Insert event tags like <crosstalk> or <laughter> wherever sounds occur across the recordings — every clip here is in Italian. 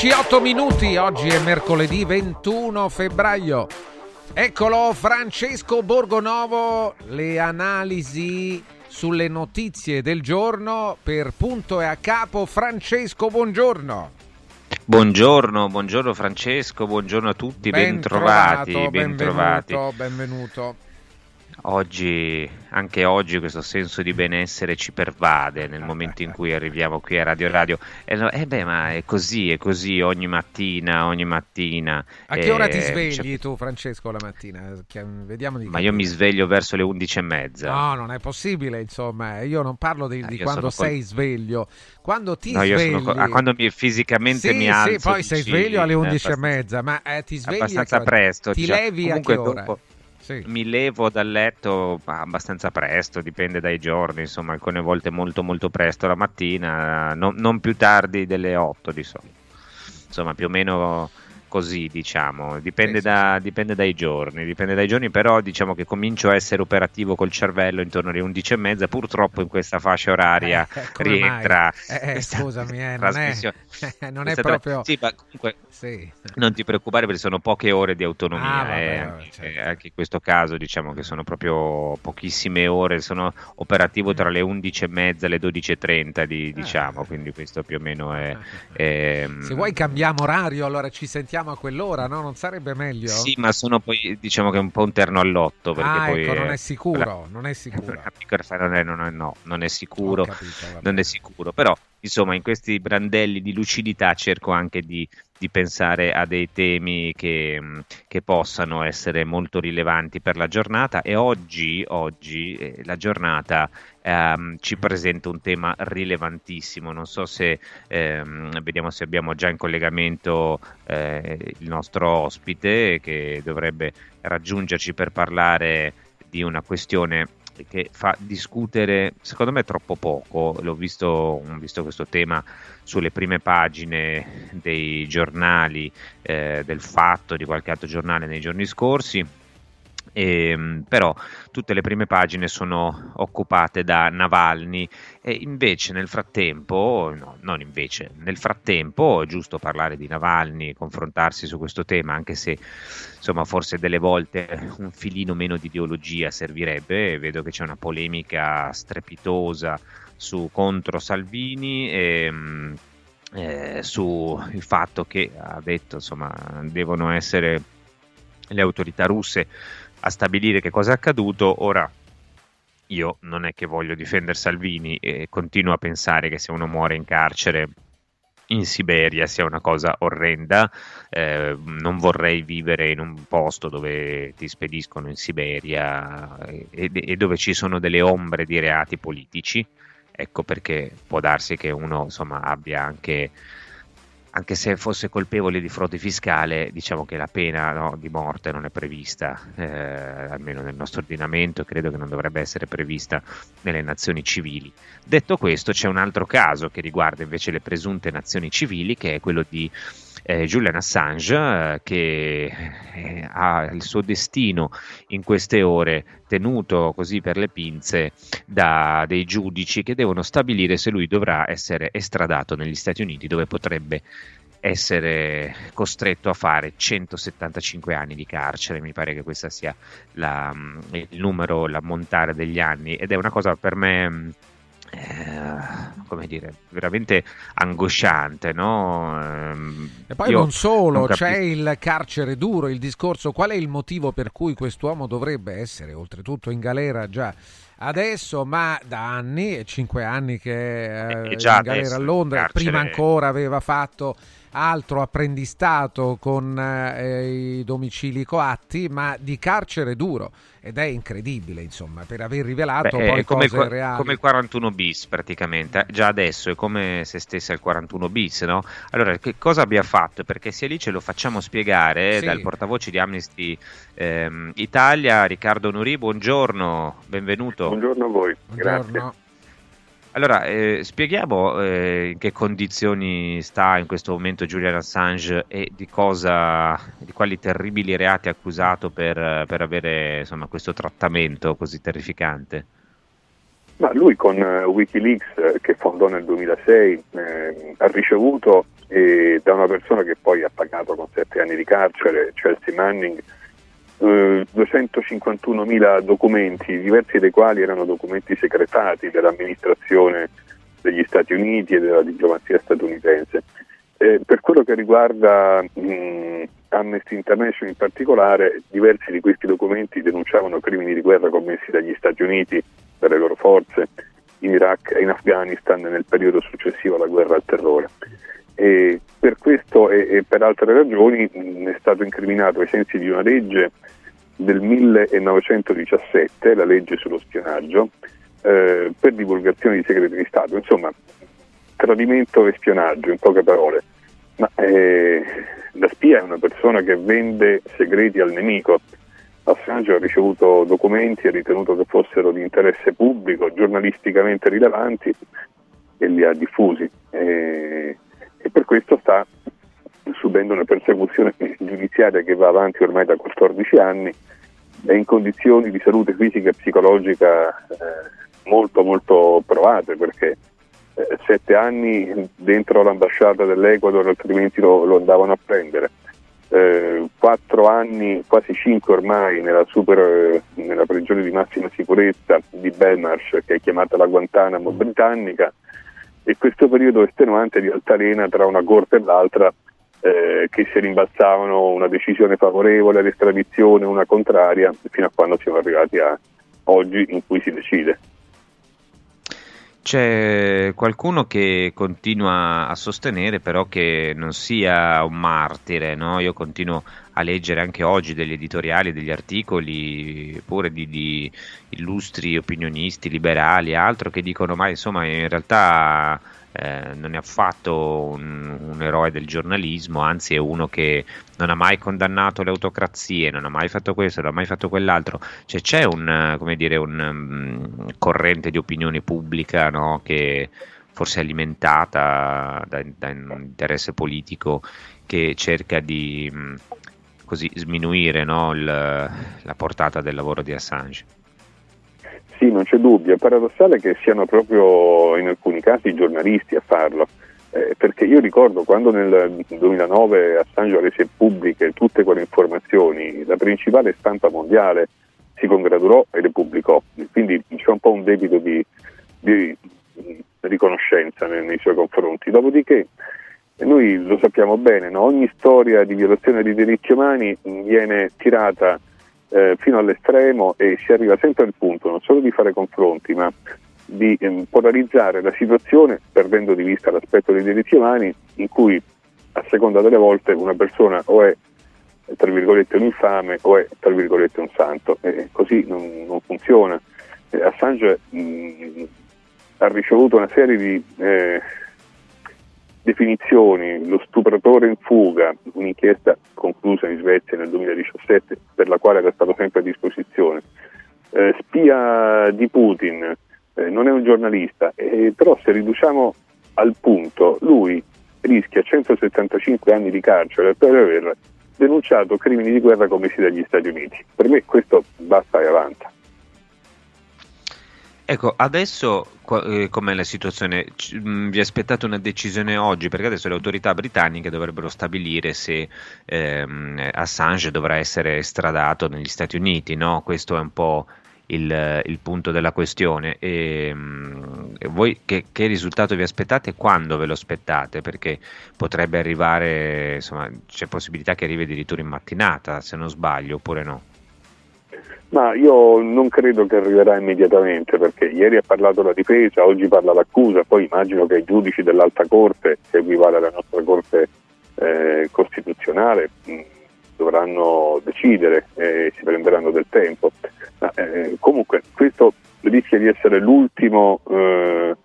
10, 8 minuti, oggi è mercoledì 21 febbraio. Eccolo Francesco Borgonovo, le analisi sulle notizie del giorno per punto e a capo. Francesco, buongiorno. Buongiorno, buongiorno Francesco, buongiorno a tutti, ben trovati. Trovato, benvenuto, benvenuto. benvenuto. Oggi, anche oggi questo senso di benessere ci pervade nel momento in cui arriviamo qui a Radio Radio. E eh beh, ma è così, è così ogni mattina, ogni mattina. A che ora ti Eh, svegli cioè, tu, Francesco, la mattina? Che- Vediamo di ma io mi sveglio verso le undici e mezza. No, non è possibile, insomma, io non parlo di, Eh, di io quando col- sei sveglio. Quando ti No, svegli... co- ah, quando mi, fisicamente sì, mi alzo. Sì, poi sei sveglio alle eh, 11 e mezza, ma eh, ti svegli abbastanza presto. Ti diciamo. levi a che ora? dopo- Sì. Mi levo dal letto abbastanza presto, dipende dai giorni, insomma, alcune volte molto molto presto la mattina, non, non più tardi delle 8 di solito. Insomma, più o meno così, diciamo, dipende, da- dipende dai giorni, dipende dai giorni, però diciamo che comincio a essere operativo col cervello intorno alle 11 e mezza, purtroppo in questa fascia oraria Eh, rientra? <laughs> Eh, eh, scusami, eh, non è- <laughs> non è proprio- Sì, ma comunque Sì. non ti preoccupare perché sono poche ore di autonomia, Ah, vabbè, eh, anche, certo. eh, anche in questo caso diciamo che sono proprio pochissime ore, sono operativo tra le 11 e mezza e le 12.30 di, diciamo, quindi questo più o meno è... <laughs> ehm, Se vuoi cambiamo orario, allora ci sentiamo a quell'ora, no? Non sarebbe meglio? Sì, ma sono poi diciamo che è un po' un terno all'otto perché ah, poi... ecco, non è sicuro, la- non è sicuro. non è, non è- no, non è sicuro, capito, non è sicuro, però insomma in questi brandelli di lucidità cerco anche di, di pensare a dei temi che, che, possano essere molto rilevanti per la giornata e oggi, oggi eh, la giornata ehm, ci presenta un tema rilevantissimo. Non so se ehm, vediamo se abbiamo già in collegamento eh, il nostro ospite che dovrebbe raggiungerci per parlare di una questione che fa discutere, secondo me, troppo poco. L'ho visto, visto questo tema sulle prime pagine dei giornali, eh, del fatto di qualche altro giornale nei giorni scorsi e, ehm, però tutte le prime pagine sono occupate da Navalny. E invece nel frattempo, no, non invece, nel frattempo è giusto parlare di Navalny, confrontarsi su questo tema, anche se insomma forse delle volte un filino meno di ideologia servirebbe, vedo che c'è una polemica strepitosa su, contro Salvini e ehm, eh, sul fatto che ha detto insomma devono essere le autorità russe a stabilire che cosa è accaduto. Ora, io non è che voglio difendere Salvini e continuo a pensare che se uno muore in carcere in Siberia sia una cosa orrenda. Eh, non vorrei vivere in un posto dove ti spediscono in Siberia e, e, dove ci sono delle ombre di reati politici. Ecco perché può darsi che uno insomma, abbia anche anche se fosse colpevole di frode fiscale, diciamo che la pena no, di morte non è prevista, eh, almeno nel nostro ordinamento, credo che non dovrebbe essere prevista nelle nazioni civili. Detto questo, c'è un altro caso che riguarda invece le presunte nazioni civili, che è quello di eh, Julian Assange eh, che eh, ha il suo destino in queste ore tenuto così per le pinze da dei giudici che devono stabilire se lui dovrà essere estradato negli Stati Uniti dove potrebbe essere costretto a fare 175 anni di carcere, mi pare che questa sia la, il numero, l'ammontare degli anni. Ed è una cosa per me eh, come dire, veramente angosciante, no? Ehm, e poi non solo, non c'è il carcere duro, il discorso qual è il motivo per cui quest'uomo dovrebbe essere oltretutto in galera già adesso, ma da anni, cinque anni che è in galera a Londra, carcere... prima ancora aveva fatto altro apprendistato con eh, i domicili coatti, ma di carcere duro ed è incredibile, insomma, per aver rivelato Beh, poi come cose il, reali. come il 41 bis praticamente, già adesso è come se stesse al 41 bis, no? Allora, che cosa abbia fatto? Perché sia lì ce lo facciamo spiegare sì. dal portavoce di Amnesty ehm, Italia, Riccardo Nuri, buongiorno, benvenuto. Buongiorno a voi, buongiorno. grazie. Allora, eh, spieghiamo eh, in che condizioni sta in questo momento Julian Assange e di cosa, di quali terribili reati è accusato per, per avere insomma, questo trattamento così terrificante. Ma lui con uh, Wikileaks, eh, che fondò nel 2006, eh, ha ricevuto eh, da una persona che poi ha pagato con sette anni di carcere, Chelsea Manning, 251.000 eh, documenti, diversi dei quali erano documenti segretati dell'amministrazione degli Stati Uniti e della diplomazia statunitense. Eh, per quello che riguarda mh, Amnesty International in particolare, diversi di questi documenti denunciavano crimini di guerra commessi dagli Stati Uniti, dalle loro forze, in Iraq e in Afghanistan nel periodo successivo alla guerra al terrore. E per questo e, e per altre ragioni mh, è stato incriminato ai sensi di una legge del 1917, la legge sullo spionaggio, eh, per divulgazione di segreti di Stato. Insomma, tradimento e spionaggio, in poche parole. Ma eh, la spia è una persona che vende segreti al nemico. Assange ha ricevuto documenti e ritenuto che fossero di interesse pubblico, giornalisticamente rilevanti e li ha diffusi. E e per questo sta subendo una persecuzione giudiziaria che va avanti ormai da 14 anni, è in condizioni di salute fisica e psicologica eh, molto molto provate perché eh, sette anni dentro l'ambasciata dell'Ecuador altrimenti lo, lo andavano a prendere. Eh, quattro anni, quasi cinque ormai, nella, super, eh, nella prigione di massima sicurezza di Belmarsh, che è chiamata la Guantanamo britannica, e questo periodo estenuante di altalena tra una corte e l'altra eh, che si rimbalzavano una decisione favorevole all'estradizione, una contraria, fino a quando siamo arrivati a oggi in cui si decide. C'è qualcuno che continua a sostenere però che non sia un martire, no? Io continuo a leggere anche oggi degli editoriali, degli articoli, pure di, di illustri opinionisti liberali e altro che dicono ma insomma in realtà eh, non è affatto un, un, eroe del giornalismo, anzi è uno che non ha mai condannato le autocrazie, non ha mai fatto questo, non ha mai fatto quell'altro. Cioè c'è un, dire, un um, corrente di opinione pubblica no, che forse è alimentata da, da, un interesse politico che cerca di um, così sminuire no, il, la portata del lavoro di Assange. Sì, non c'è dubbio, è paradossale che siano proprio in alcuni casi i giornalisti a farlo, eh, perché io ricordo quando nel 2009 Assange rese pubbliche tutte quelle informazioni, la principale stampa mondiale si congratulò e le pubblicò, quindi c'è un po' un debito di, di riconoscenza nei, nei, suoi confronti. Dopodiché noi lo sappiamo bene, no? ogni storia di violazione dei diritti umani viene tirata eh, fino all'estremo e si arriva sempre al punto non solo di fare confronti, ma di ehm, polarizzare la situazione perdendo di vista l'aspetto dei diritti umani in cui a seconda delle volte una persona o è tra virgolette un infame o è tra virgolette un santo e così non, non funziona. Eh, Assange mh, ha ricevuto una serie di eh, definizioni, lo stupratore in fuga, un'inchiesta conclusa in Svezia nel 2017 per la quale era stato sempre a disposizione, eh, spia di Putin, eh, non è un giornalista, eh, però se riduciamo al punto, lui rischia 175 anni di carcere per aver denunciato crimini di guerra commessi dagli Stati Uniti. Per me questo basta e avanza. Ecco, adesso eh, com'è la situazione? Mm, vi aspettate una decisione oggi? Perché adesso le autorità britanniche dovrebbero stabilire se ehm, Assange dovrà essere estradato negli Stati Uniti, no? Questo è un po' il, il punto della questione. E, mh, voi che, che, risultato vi aspettate e quando ve lo aspettate? Perché potrebbe arrivare, insomma, c'è possibilità che arrivi addirittura in mattinata, se non sbaglio, oppure no? Ma io non credo che arriverà immediatamente perché ieri ha parlato la difesa, oggi parla l'accusa, poi immagino che i giudici dell'alta corte, che equivale alla nostra corte eh, costituzionale, mh, dovranno decidere e si prenderanno del tempo. Ma, eh, comunque questo rischia di essere l'ultimo, eh,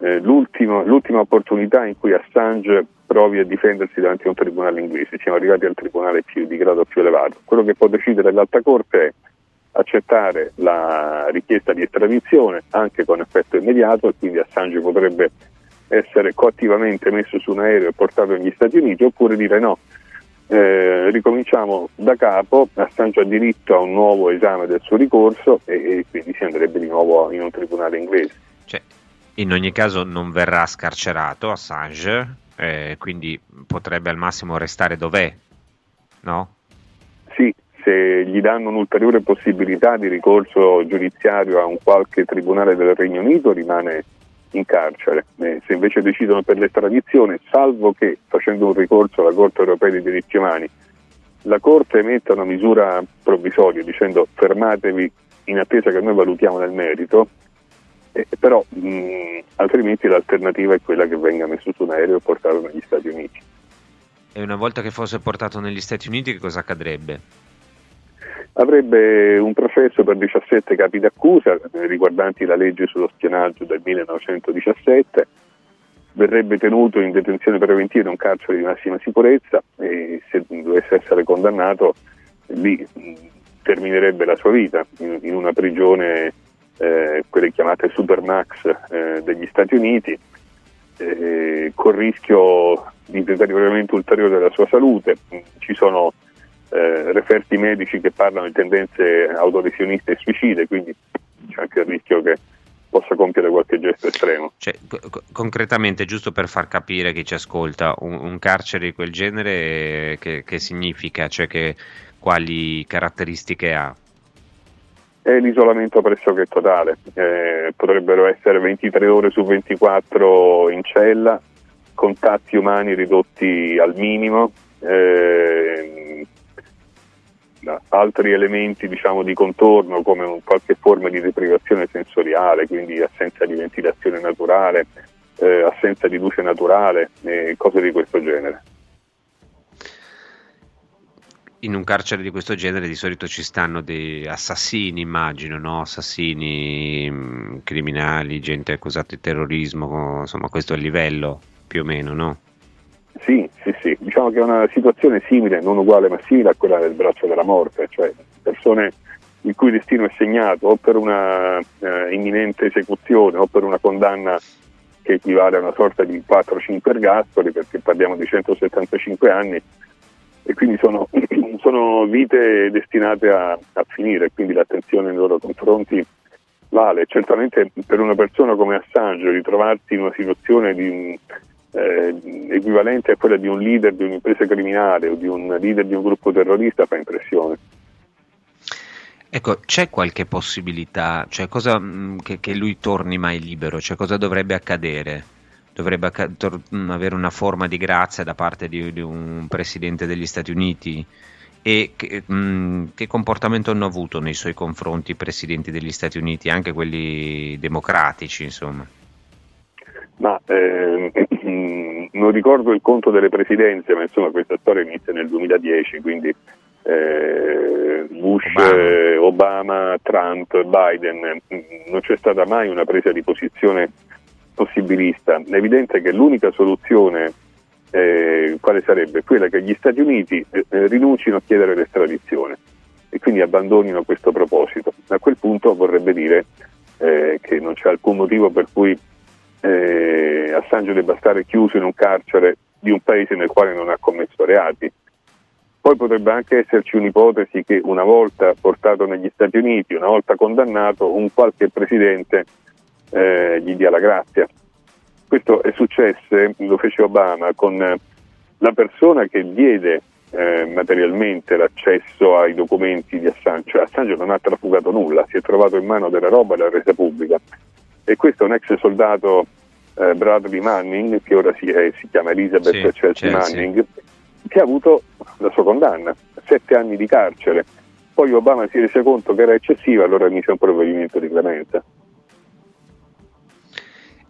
eh l'ultima opportunità in cui Assange provi a difendersi davanti a un tribunale inglese. Siamo arrivati al tribunale più, di grado più elevato. Quello che può decidere l'alta corte è accettare la richiesta di estradizione anche con effetto immediato e quindi Assange potrebbe essere coattivamente messo su un aereo e portato negli Stati Uniti oppure dire no, eh, ricominciamo da capo, Assange ha diritto a un nuovo esame del suo ricorso e, e quindi si andrebbe di nuovo in un tribunale inglese. Cioè, in ogni caso non verrà scarcerato Assange, eh, quindi potrebbe al massimo restare dov'è, no? Se gli danno un'ulteriore possibilità di ricorso giudiziario a un qualche tribunale del Regno Unito rimane in carcere. Eh, se invece decidono per l'estradizione, salvo che facendo un ricorso alla Corte europea dei diritti umani, la Corte emetta una misura provvisoria dicendo fermatevi in attesa che noi valutiamo nel merito, eh, però mh, altrimenti l'alternativa è quella che venga messo su un aereo e portato negli Stati Uniti. E una volta che fosse portato negli Stati Uniti che cosa accadrebbe? Avrebbe un processo per 17 capi d'accusa eh, riguardanti la legge sullo spionaggio del 1917, verrebbe tenuto in detenzione preventiva in un carcere di massima sicurezza e se dovesse essere condannato lì terminerebbe la sua vita in, una prigione, eh, quelle chiamate Supermax eh, degli Stati Uniti, eh, con rischio di deterioramento ulteriore della sua salute. Ci sono eh, referti medici che parlano di tendenze autolesioniste e suicide, quindi c'è anche il rischio che possa compiere qualche gesto estremo. Cioè, co- concretamente, giusto per far capire chi ci ascolta, un, un carcere di quel genere che, che significa? Cioè che, quali caratteristiche ha? È l'isolamento pressoché totale, eh, potrebbero essere 23 ore su 24 in cella, contatti umani ridotti al minimo, eh, altri elementi diciamo, di contorno come qualche forma di deprivazione sensoriale, quindi assenza di ventilazione naturale, eh, assenza di luce naturale, eh, cose di questo genere. In un carcere di questo genere di solito ci stanno dei assassini, immagino, no? assassini, mh, criminali, gente accusata di terrorismo, insomma questo è il livello più o meno, no? Sì, sì, sì, diciamo che è una situazione simile, non uguale ma simile a quella del braccio della morte, cioè persone il cui destino è segnato o per una eh, imminente esecuzione o per una condanna che equivale a una sorta di 4-5 ergastoli, perché parliamo di 175 anni, e quindi sono, <clears throat> sono vite destinate a, a, finire, quindi l'attenzione nei loro confronti vale. Certamente per una persona come Assange ritrovarsi in una situazione di, eh, equivalente a quella di un leader di un'impresa criminale o di un leader di un gruppo terrorista fa impressione. Ecco, c'è qualche possibilità, cioè cosa, mm, che, che, lui torni mai libero? Cioè cosa dovrebbe accadere? Dovrebbe acc- tor- mm, avere una forma di grazia da parte di, di un presidente degli Stati Uniti? E che, mh, mm, che, comportamento hanno avuto nei suoi confronti i presidenti degli Stati Uniti, anche quelli democratici, insomma? Ma eh, non ricordo il conto delle presidenze, ma insomma questa storia inizia nel 2010, quindi eh, Bush, Obama. Obama, Trump, Biden, non c'è stata mai una presa di posizione possibilista. È evidente che l'unica soluzione eh, quale sarebbe? Quella che gli Stati Uniti eh, rinuncino a chiedere l'estradizione e quindi abbandonino questo proposito. A quel punto vorrebbe dire eh, che non c'è alcun motivo per cui eh, Assange debba stare chiuso in un carcere di un paese nel quale non ha commesso reati. Poi potrebbe anche esserci un'ipotesi che una volta portato negli Stati Uniti, una volta condannato, un qualche presidente eh, gli dia la grazia. Questo è successo, lo fece Obama, con la persona che diede eh, materialmente l'accesso ai documenti di Assange. Cioè, Assange non ha trafugato nulla, si è trovato in mano della roba e l'ha resa pubblica. E questo è un ex soldato eh, Bradley Manning, che ora si, eh, si chiama Elizabeth sì, Chelsea, Chelsea Manning, che ha avuto la sua condanna, sette anni di carcere. Poi Obama si rese conto che era eccessiva, allora mise un provvedimento di clemenza.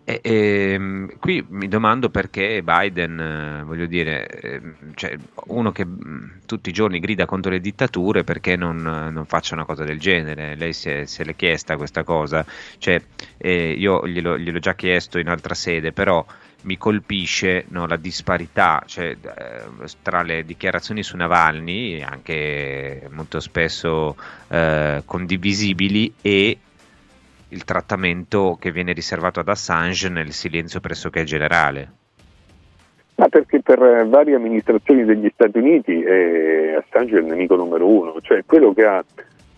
E, e, ehm, qui mi domando perché Biden, eh, voglio dire, eh, cioè uno che mm, tutti i giorni grida contro le dittature, perché non, non faccia una cosa del genere? Lei è, se l'è chiesta questa cosa? Cioè, eh, io glielo, gliel'ho già chiesto in altra sede, però mi colpisce no, la disparità cioè, eh, tra le dichiarazioni su Navalny, anche molto spesso eh, condivisibili, e il trattamento che viene riservato ad Assange nel silenzio pressoché generale? Ma perché per varie amministrazioni degli Stati Uniti eh, Assange è il nemico numero uno, cioè quello che ha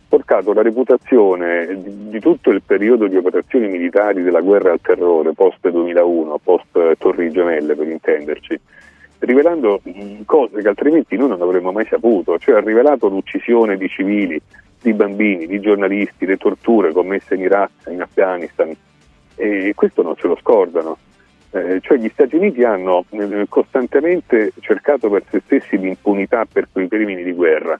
portato la reputazione di, di, tutto il periodo di operazioni militari della guerra al terrore post 2001, post Torri Gemelle per intenderci, rivelando cose che altrimenti noi non avremmo mai saputo, cioè ha rivelato l'uccisione di civili, di bambini, di giornalisti, le torture commesse in Iraq, in Afghanistan e questo non se lo scordano. Eh, cioè gli Stati Uniti hanno eh, costantemente cercato per se stessi l'impunità per quei crimini di guerra.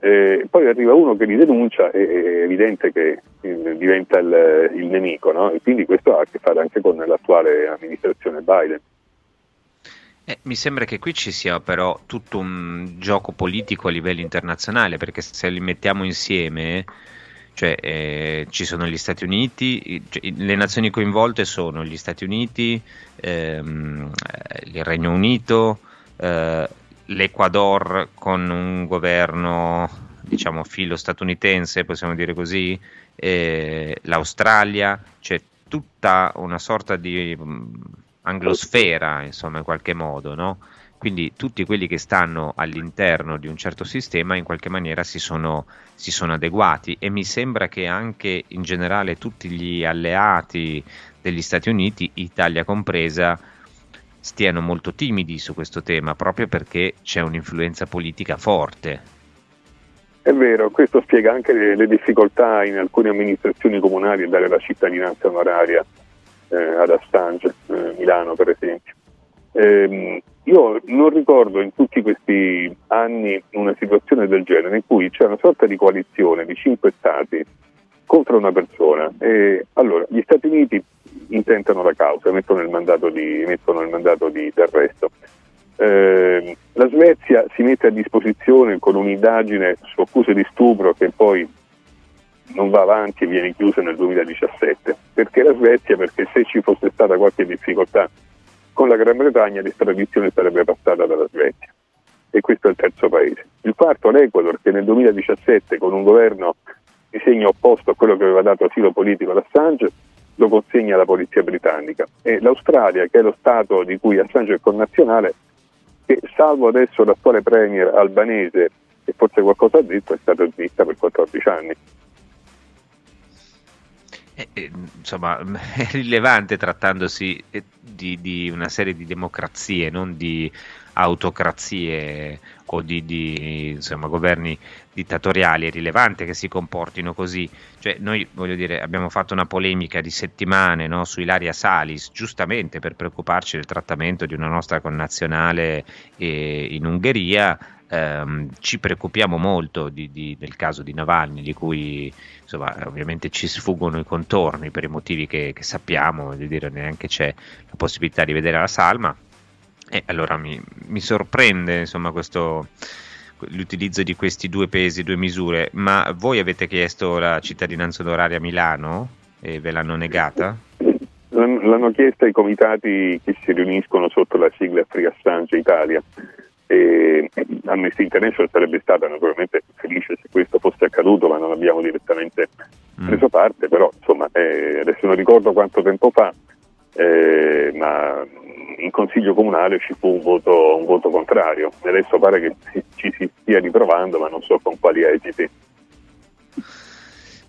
Eh, poi arriva uno che li denuncia e è evidente che eh, diventa il, il nemico, no? e quindi questo ha a che fare anche con l'attuale amministrazione Biden. Eh, mi sembra che qui ci sia però tutto un gioco politico a livello internazionale, perché se li mettiamo insieme, cioè eh, ci sono gli Stati Uniti, cioè, le nazioni coinvolte sono gli Stati Uniti, ehm, il Regno Unito, eh, l'Ecuador con un governo diciamo filo statunitense, possiamo dire così, l'Australia, cioè tutta una sorta di anglosfera, insomma, in qualche modo, no? Quindi tutti quelli che stanno all'interno di un certo sistema in qualche maniera si sono, si sono adeguati e mi sembra che anche in generale tutti gli alleati degli Stati Uniti, Italia compresa, stiano molto timidi su questo tema proprio perché c'è un'influenza politica forte. È vero, questo spiega anche le, le difficoltà in alcune amministrazioni comunali a dare la cittadinanza onoraria eh, ad Assange, eh, Milano per esempio. Eh, io non ricordo in tutti questi anni una situazione del genere in cui c'è una sorta di coalizione di cinque stati contro una persona. E allora, gli Stati Uniti intentano la causa, mettono il mandato di, il mandato di arresto. Eh, la Svezia si mette a disposizione con un'indagine su accuse di stupro che poi non va avanti e viene chiusa nel 2017. Perché la Svezia? Perché se ci fosse stata qualche difficoltà con la Gran Bretagna l'estradizione sarebbe passata dalla Svezia. E questo è il terzo paese. Il quarto l'Ecuador che nel 2017 con un governo di segno opposto a quello che aveva dato asilo politico ad Assange lo consegna alla polizia britannica. E l'Australia, che è lo Stato di cui Assange è connazionale, che salvo adesso l'attuale premier albanese, che forse qualcosa ha detto, è stata zitta per 14 anni. Eh, eh, insomma, <laughs> è rilevante trattandosi eh, di, di, una serie di democrazie, non di autocrazie o di, di insomma, governi dittatoriali. È rilevante che si comportino così. Cioè, noi dire, abbiamo fatto una polemica di settimane no, su Ilaria Salis, giustamente per preoccuparci del trattamento di una nostra connazionale eh, in Ungheria ehm, ci preoccupiamo molto di, di, del caso di Navalny, di cui insomma, ovviamente ci sfuggono i contorni per i motivi che, che sappiamo, voglio dire, neanche c'è la possibilità di vedere la salma. E allora mi, mi sorprende insomma, questo, l'utilizzo di questi due pesi, due misure, ma voi avete chiesto la cittadinanza onoraria a Milano e ve l'hanno negata? L'hanno chiesta i comitati che si riuniscono sotto la sigla Free Assange Italia e Amnesty International sarebbe stata naturalmente felice se questo fosse accaduto, ma non abbiamo direttamente mm. preso parte, però insomma eh, adesso non ricordo quanto tempo fa, eh, ma in consiglio comunale ci fu un voto, un voto contrario. Adesso pare che ci si stia riprovando, ma non so con quali esiti.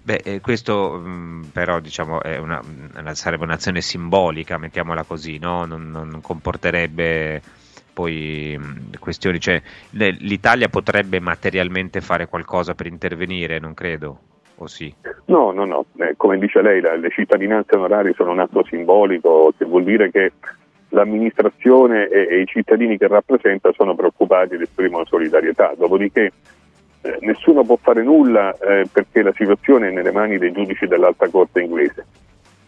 Beh, eh, questo mh, mm, però diciamo, una, una, sarebbe un'azione simbolica, mettiamola così, no? non, non comporterebbe poi questioni, cioè l'Italia potrebbe materialmente fare qualcosa per intervenire, non credo, o sì? No, no, no, eh, come dice lei, la, le cittadinanze onorarie sono un atto simbolico che vuol dire che l'amministrazione e, e i cittadini che rappresenta sono preoccupati ed esprimono solidarietà, dopodiché eh, nessuno può fare nulla eh, perché la situazione è nelle mani dei giudici dell'alta corte inglese.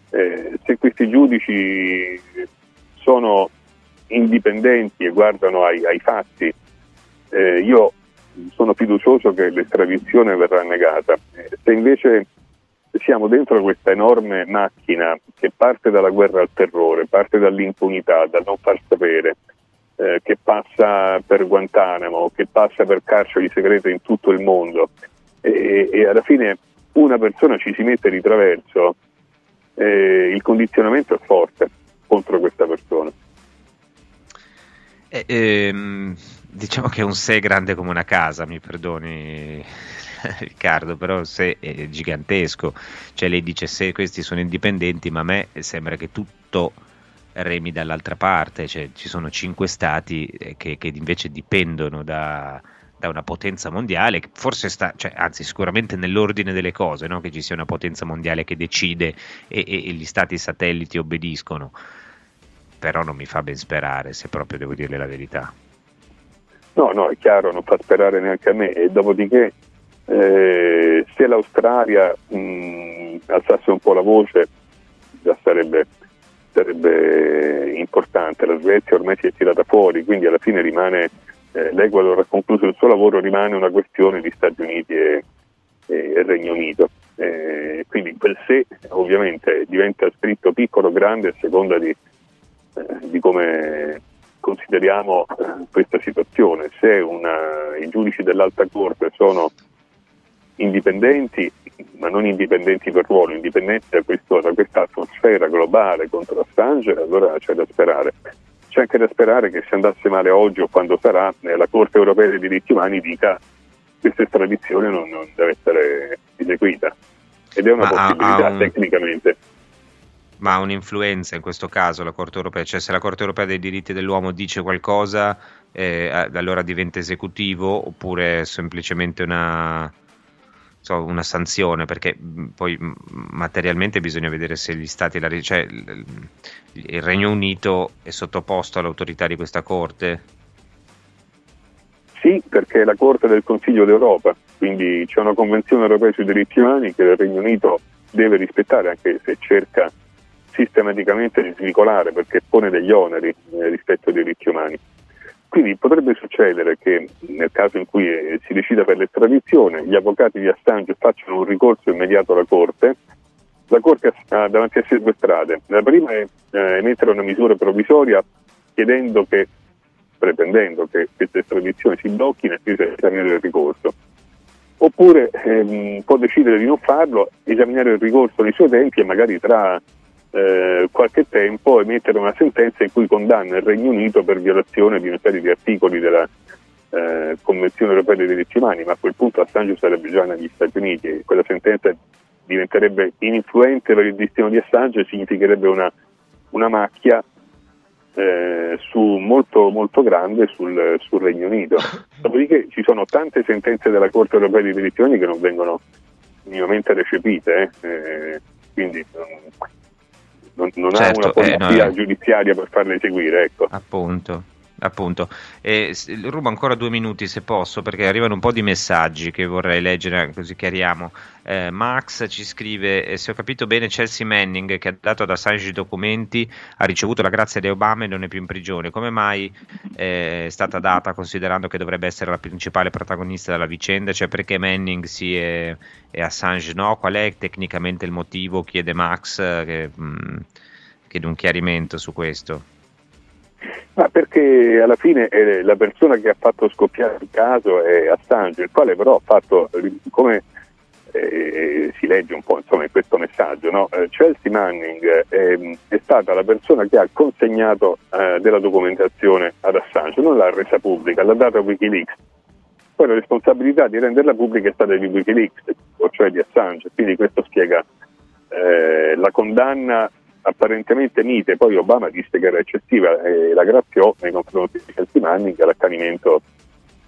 Eh, se questi giudici sono indipendenti e guardano ai, ai fatti, eh, io sono fiducioso che l'estradizione verrà negata. Eh, se invece siamo dentro questa enorme macchina che parte dalla guerra al terrore, parte dall'impunità, dal non far sapere, eh, che passa per Guantanamo, che passa per carceri segrete in tutto il mondo e, e alla fine una persona ci si mette di traverso, eh, il condizionamento è forte contro questa persona. Eh, ehm, diciamo che un sé grande come una casa, mi perdoni <laughs> Riccardo, però se è gigantesco. Cioè lei dice se questi sono indipendenti, ma a me sembra che tutto remi dall'altra parte, cioè ci sono cinque stati eh, che, che invece dipendono da, da, una potenza mondiale, forse sta, cioè, anzi sicuramente nell'ordine delle cose, no? che ci sia una potenza mondiale che decide e, e, e gli stati satelliti obbediscono però non mi fa ben sperare, se proprio devo dirle la verità. No, no, è chiaro, non fa sperare neanche a me. E dopodiché, eh, se l'Australia mh, mm, alzasse un po' la voce, già sarebbe, sarebbe, importante. La Svezia ormai si è tirata fuori, quindi alla fine rimane, eh, l'Ecuador ha concluso il suo lavoro, rimane una questione di Stati Uniti e, e, e Regno Unito. Eh, quindi quel se ovviamente diventa scritto piccolo o grande a seconda di, eh, di come consideriamo eh, questa situazione. Se una, i giudici dell'alta corte sono indipendenti, ma non indipendenti per ruolo, indipendenti da, questo, da questa atmosfera globale contro Assange, allora c'è da sperare. C'è anche da sperare che se andasse male oggi o quando sarà, la Corte europea dei diritti umani dica questa estradizione non, non deve essere eseguita. Ed è una ma possibilità un... tecnicamente ma ha un'influenza in questo caso la Corte europea, cioè se la Corte europea dei diritti dell'uomo dice qualcosa, eh, allora diventa esecutivo oppure è semplicemente una, so, una sanzione, perché mh, poi mh, materialmente bisogna vedere se gli stati, la, cioè, il Regno Unito è sottoposto all'autorità di questa Corte? Sì, perché è la Corte del Consiglio d'Europa, quindi c'è una Convenzione europea sui diritti umani che il Regno Unito deve rispettare anche se cerca sistematicamente di svicolare perché pone degli oneri eh, rispetto ai diritti umani. Quindi potrebbe succedere che nel caso in cui eh, si decida per l'estradizione, gli avvocati di Assange facciano un ricorso immediato alla Corte. La Corte ha davanti a sé due strade. La prima è eh, emettere una misura provvisoria chiedendo che, pretendendo che questa estradizione si blocchi nel termine del ricorso oppure ehm, può decidere di non farlo, esaminare il ricorso nei suoi tempi e magari tra eh, qualche tempo emettere una sentenza in cui condanna il Regno Unito per violazione di una serie di articoli della eh, Convenzione europea dei diritti umani, ma a quel punto Assange sarebbe già negli Stati Uniti e quella sentenza diventerebbe ininfluente per il destino di Assange, significherebbe una, una macchia eh, molto, molto grande sul, sul, Regno Unito. Dopodiché ci sono tante sentenze della Corte europea dei diritti umani che non vengono minimamente recepite, eh? Eh, quindi non, non certo, ha una eh, polizia no, giudiziaria per farle eseguire. Ecco. Appunto appunto. E rubo ancora due minuti se posso, perché arrivano un po' di messaggi che vorrei leggere, così chiariamo. Eh, Max ci scrive: eh, Se ho capito bene, Chelsea Manning, che ha dato ad Assange i documenti, ha ricevuto la grazia di Obama e non è più in prigione. Come mai eh, è stata data, considerando che dovrebbe essere la principale protagonista della vicenda? Cioè, perché Manning sì e, e Assange no? Qual è tecnicamente il motivo? Chiede Max, eh, che, mh, mm, chiede un chiarimento su questo. Ma perché alla fine eh, la persona che ha fatto scoppiare il caso è Assange, il quale però ha fatto, come eh, si legge un po' insomma, in questo messaggio, no? eh, Chelsea Manning ehm, è stata la persona che ha consegnato eh, della documentazione ad Assange, non l'ha resa pubblica, l'ha data a Wikileaks. Poi la responsabilità di renderla pubblica è stata di Wikileaks, cioè di Assange, quindi questo spiega eh, la condanna apparentemente mite, poi Obama disse che era eccessiva e la graziò nei confronti di Chelsea Manning all'accanimento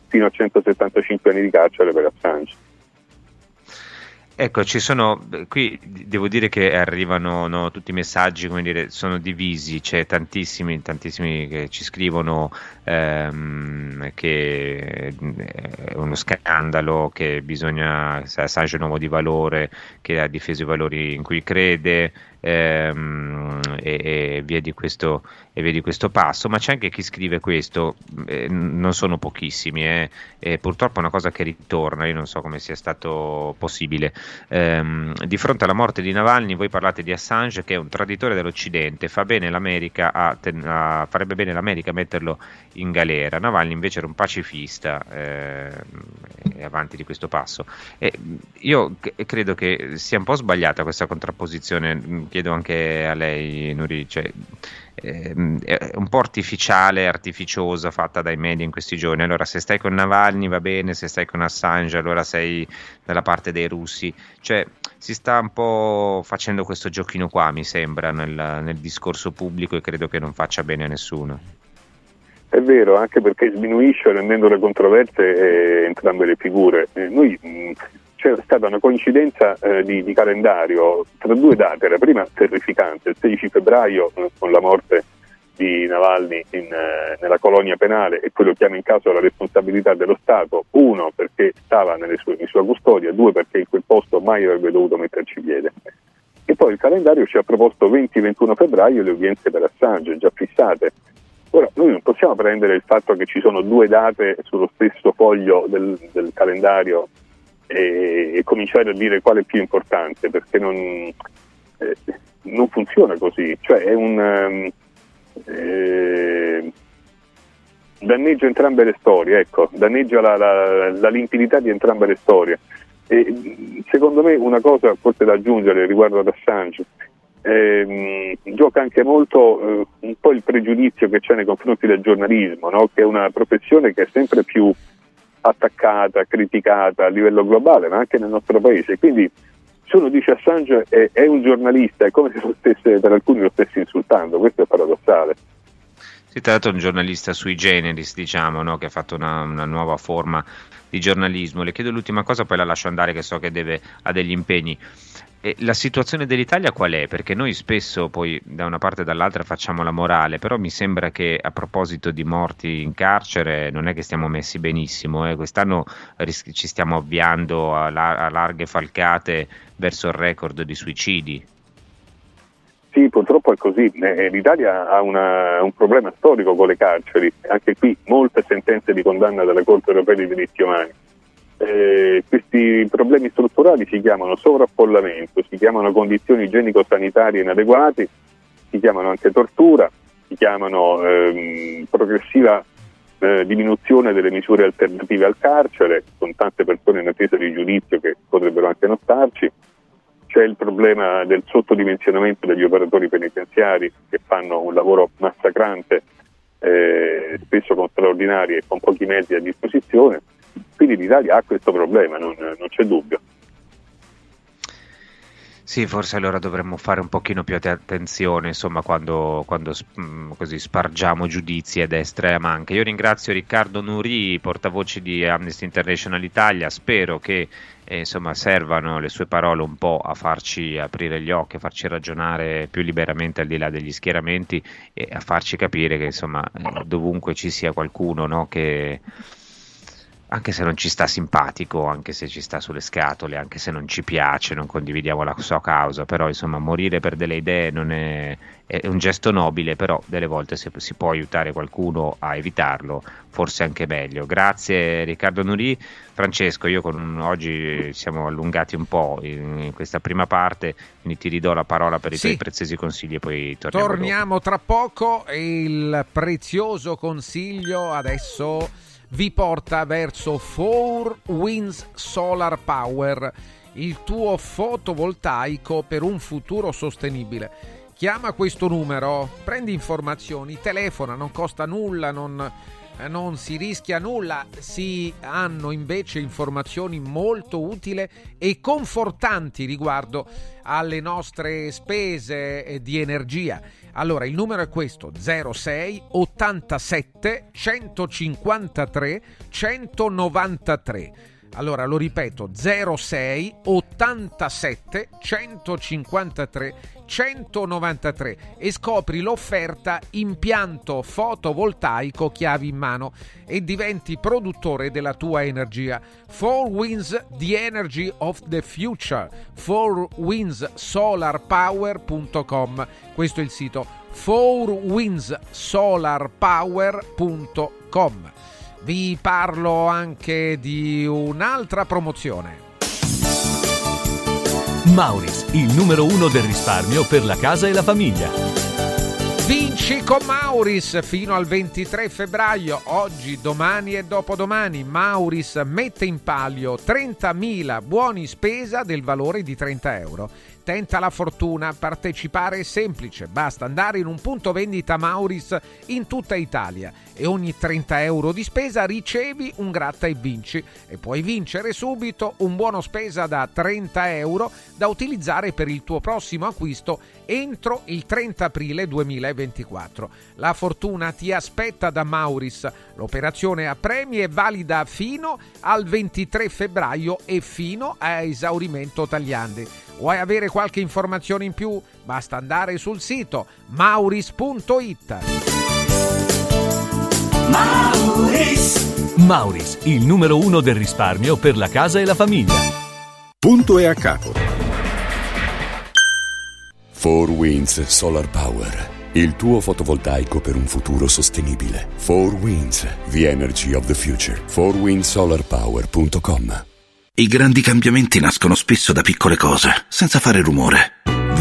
fino a 175 anni di carcere per Assange. Ecco, ci sono, qui devo dire che arrivano no, tutti i messaggi, come dire, sono divisi, c'è tantissimi, tantissimi che ci scrivono ehm, che è uno scandalo, che bisogna, Assange è un uomo di valore, che ha difeso i valori in cui crede, ehm, e, e, via questo, e, via di questo, passo, ma c'è anche chi scrive questo, eh, non sono pochissimi, eh, e purtroppo è una cosa che ritorna, io non so come sia stato possibile. Ehm, di fronte alla morte di Navalny voi parlate di Assange che è un traditore dell'Occidente, fa bene a, a, farebbe bene l'America a metterlo in galera, Navalny invece era un pacifista eh, avanti di questo passo. Io c- credo che sia un po' sbagliata questa contrapposizione chiedo anche a lei, Nuri, cioè, ehm, è un po' artificiale, artificiosa fatta dai media in questi giorni. Allora, se stai con Navalny va bene, se stai con Assange, allora sei dalla parte dei russi. Cioè, si sta un po' facendo questo giochino qua, mi sembra, nel, nel discorso pubblico e credo che non faccia bene a nessuno. È vero, anche perché sminuisce rendendo le controverse eh, entrambe le figure. Eh, noi mh, stata una coincidenza eh, di, di, calendario tra due date, la prima terrificante, il 16 febbraio eh, con la morte di Navalny in, eh, nella colonia penale e quello chiama in caso la responsabilità dello Stato, uno perché stava sue, in sua custodia, due perché in quel posto mai avrebbe dovuto metterci piede. E poi il calendario ci ha proposto 20-21 febbraio le udienze per Assange già fissate. Ora, noi non possiamo prendere il fatto che ci sono due date sullo stesso foglio del, del calendario e, e, cominciare a dire quale è più importante, perché non, eh, non funziona così, cioè è un... Um, eh, danneggia entrambe le storie, ecco, danneggia la, la, la, limpidità di entrambe le storie. E, secondo me una cosa forse da aggiungere riguardo ad Assange, eh, gioca anche molto eh, un po' il pregiudizio che c'è nei confronti del giornalismo, no? che è una professione che è sempre più attaccata, criticata a livello globale, ma anche nel nostro paese. Quindi se uno dice Assange è, è un giornalista, è come se lo stesse, per alcuni lo stesse insultando, questo è paradossale. Si tratta di un giornalista sui generis, diciamo, no? che ha fatto una, una, nuova forma di giornalismo. Le chiedo l'ultima cosa, poi la lascio andare, che so che deve, ha degli impegni. E la situazione dell'Italia qual è? Perché noi spesso poi da una parte e dall'altra facciamo la morale, però mi sembra che a proposito di morti in carcere non è che stiamo messi benissimo. Eh? Quest'anno ris- ci stiamo avviando a, la- a larghe falcate verso il record di suicidi. Sì, purtroppo è così. Eh, L'Italia ha una, un problema storico con le carceri, anche qui molte sentenze di condanna della Corte europea dei diritti umani. Eh, questi problemi strutturali si chiamano sovraffollamento, si chiamano condizioni igienico-sanitarie inadeguate, si chiamano anche tortura, si chiamano ehm, progressiva eh, diminuzione delle misure alternative al carcere, con tante persone in attesa di giudizio che potrebbero anche non starci c'è il problema del sottodimensionamento degli operatori penitenziari che fanno un lavoro massacrante, eh, spesso con straordinari e con pochi mezzi a disposizione. Quindi l'Italia ha questo problema, non, non c'è dubbio. Sì, forse allora dovremmo fare un pochino più attenzione, insomma, quando, quando mm, così spargiamo giudizi a destra e a manca. Io ringrazio Riccardo Nuri, portavoce di Amnesty International Italia, spero che eh, insomma, servano le sue parole un po' a farci aprire gli occhi, a farci ragionare più liberamente al di là degli schieramenti e a farci capire che insomma, eh, dovunque ci sia qualcuno no, che anche se non ci sta simpatico, anche se ci sta sulle scatole, anche se non ci piace, non condividiamo la sua causa, però insomma morire per delle idee non è, è un gesto nobile, però delle volte se si può aiutare qualcuno a evitarlo, forse anche meglio. Grazie Riccardo Nuri. Francesco, io con, oggi siamo allungati un po' in, in, questa prima parte, quindi ti ridò la parola per i sì. tuoi preziosi consigli e poi torniamo. Torniamo dopo. tra poco il prezioso consiglio adesso vi porta verso 4 Winds Solar Power, il tuo fotovoltaico per un futuro sostenibile. Chiama questo numero, prendi informazioni, telefona, non costa nulla, non, eh, non si rischia nulla, si hanno invece informazioni molto utili e confortanti riguardo alle nostre spese di energia. Allora, il numero è questo: 06 87 153 193. Allora lo ripeto 06 87 153 193 e scopri l'offerta impianto fotovoltaico chiavi in mano e diventi produttore della tua energia. 4Winds the energy of the future. 4windsolarpower.com. Questo è il sito 4windsolarpower.com. Vi parlo anche di un'altra promozione. Mauris, il numero uno del risparmio per la casa e la famiglia. Vinci con Mauris fino al 23 febbraio, oggi, domani e dopodomani. Mauris mette in palio 30.000 buoni spesa del valore di 30 euro Tenta la fortuna, partecipare è semplice, basta andare in un punto vendita Mauris in tutta Italia e ogni 30 euro di spesa ricevi un gratta e vinci e puoi vincere subito un buono spesa da 30 euro da utilizzare per il tuo prossimo acquisto entro il 30 aprile 2024. La fortuna ti aspetta da Mauris, l'operazione a premi è valida fino al 23 febbraio e fino a esaurimento tagliandi. Vuoi avere qualche informazione in più? Basta andare sul sito mauris.it. Mauris. Mauris, il numero uno del risparmio per la casa e la famiglia. Punto e a capo. 4 Winds Solar Power. Il tuo fotovoltaico per un futuro sostenibile. 4 Winds, the energy of the future. 4windsolarpower.com i grandi cambiamenti nascono spesso da piccole cose, senza fare rumore.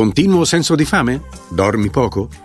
Continuo senso di fame? Dormi poco?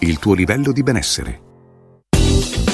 il tuo livello di benessere.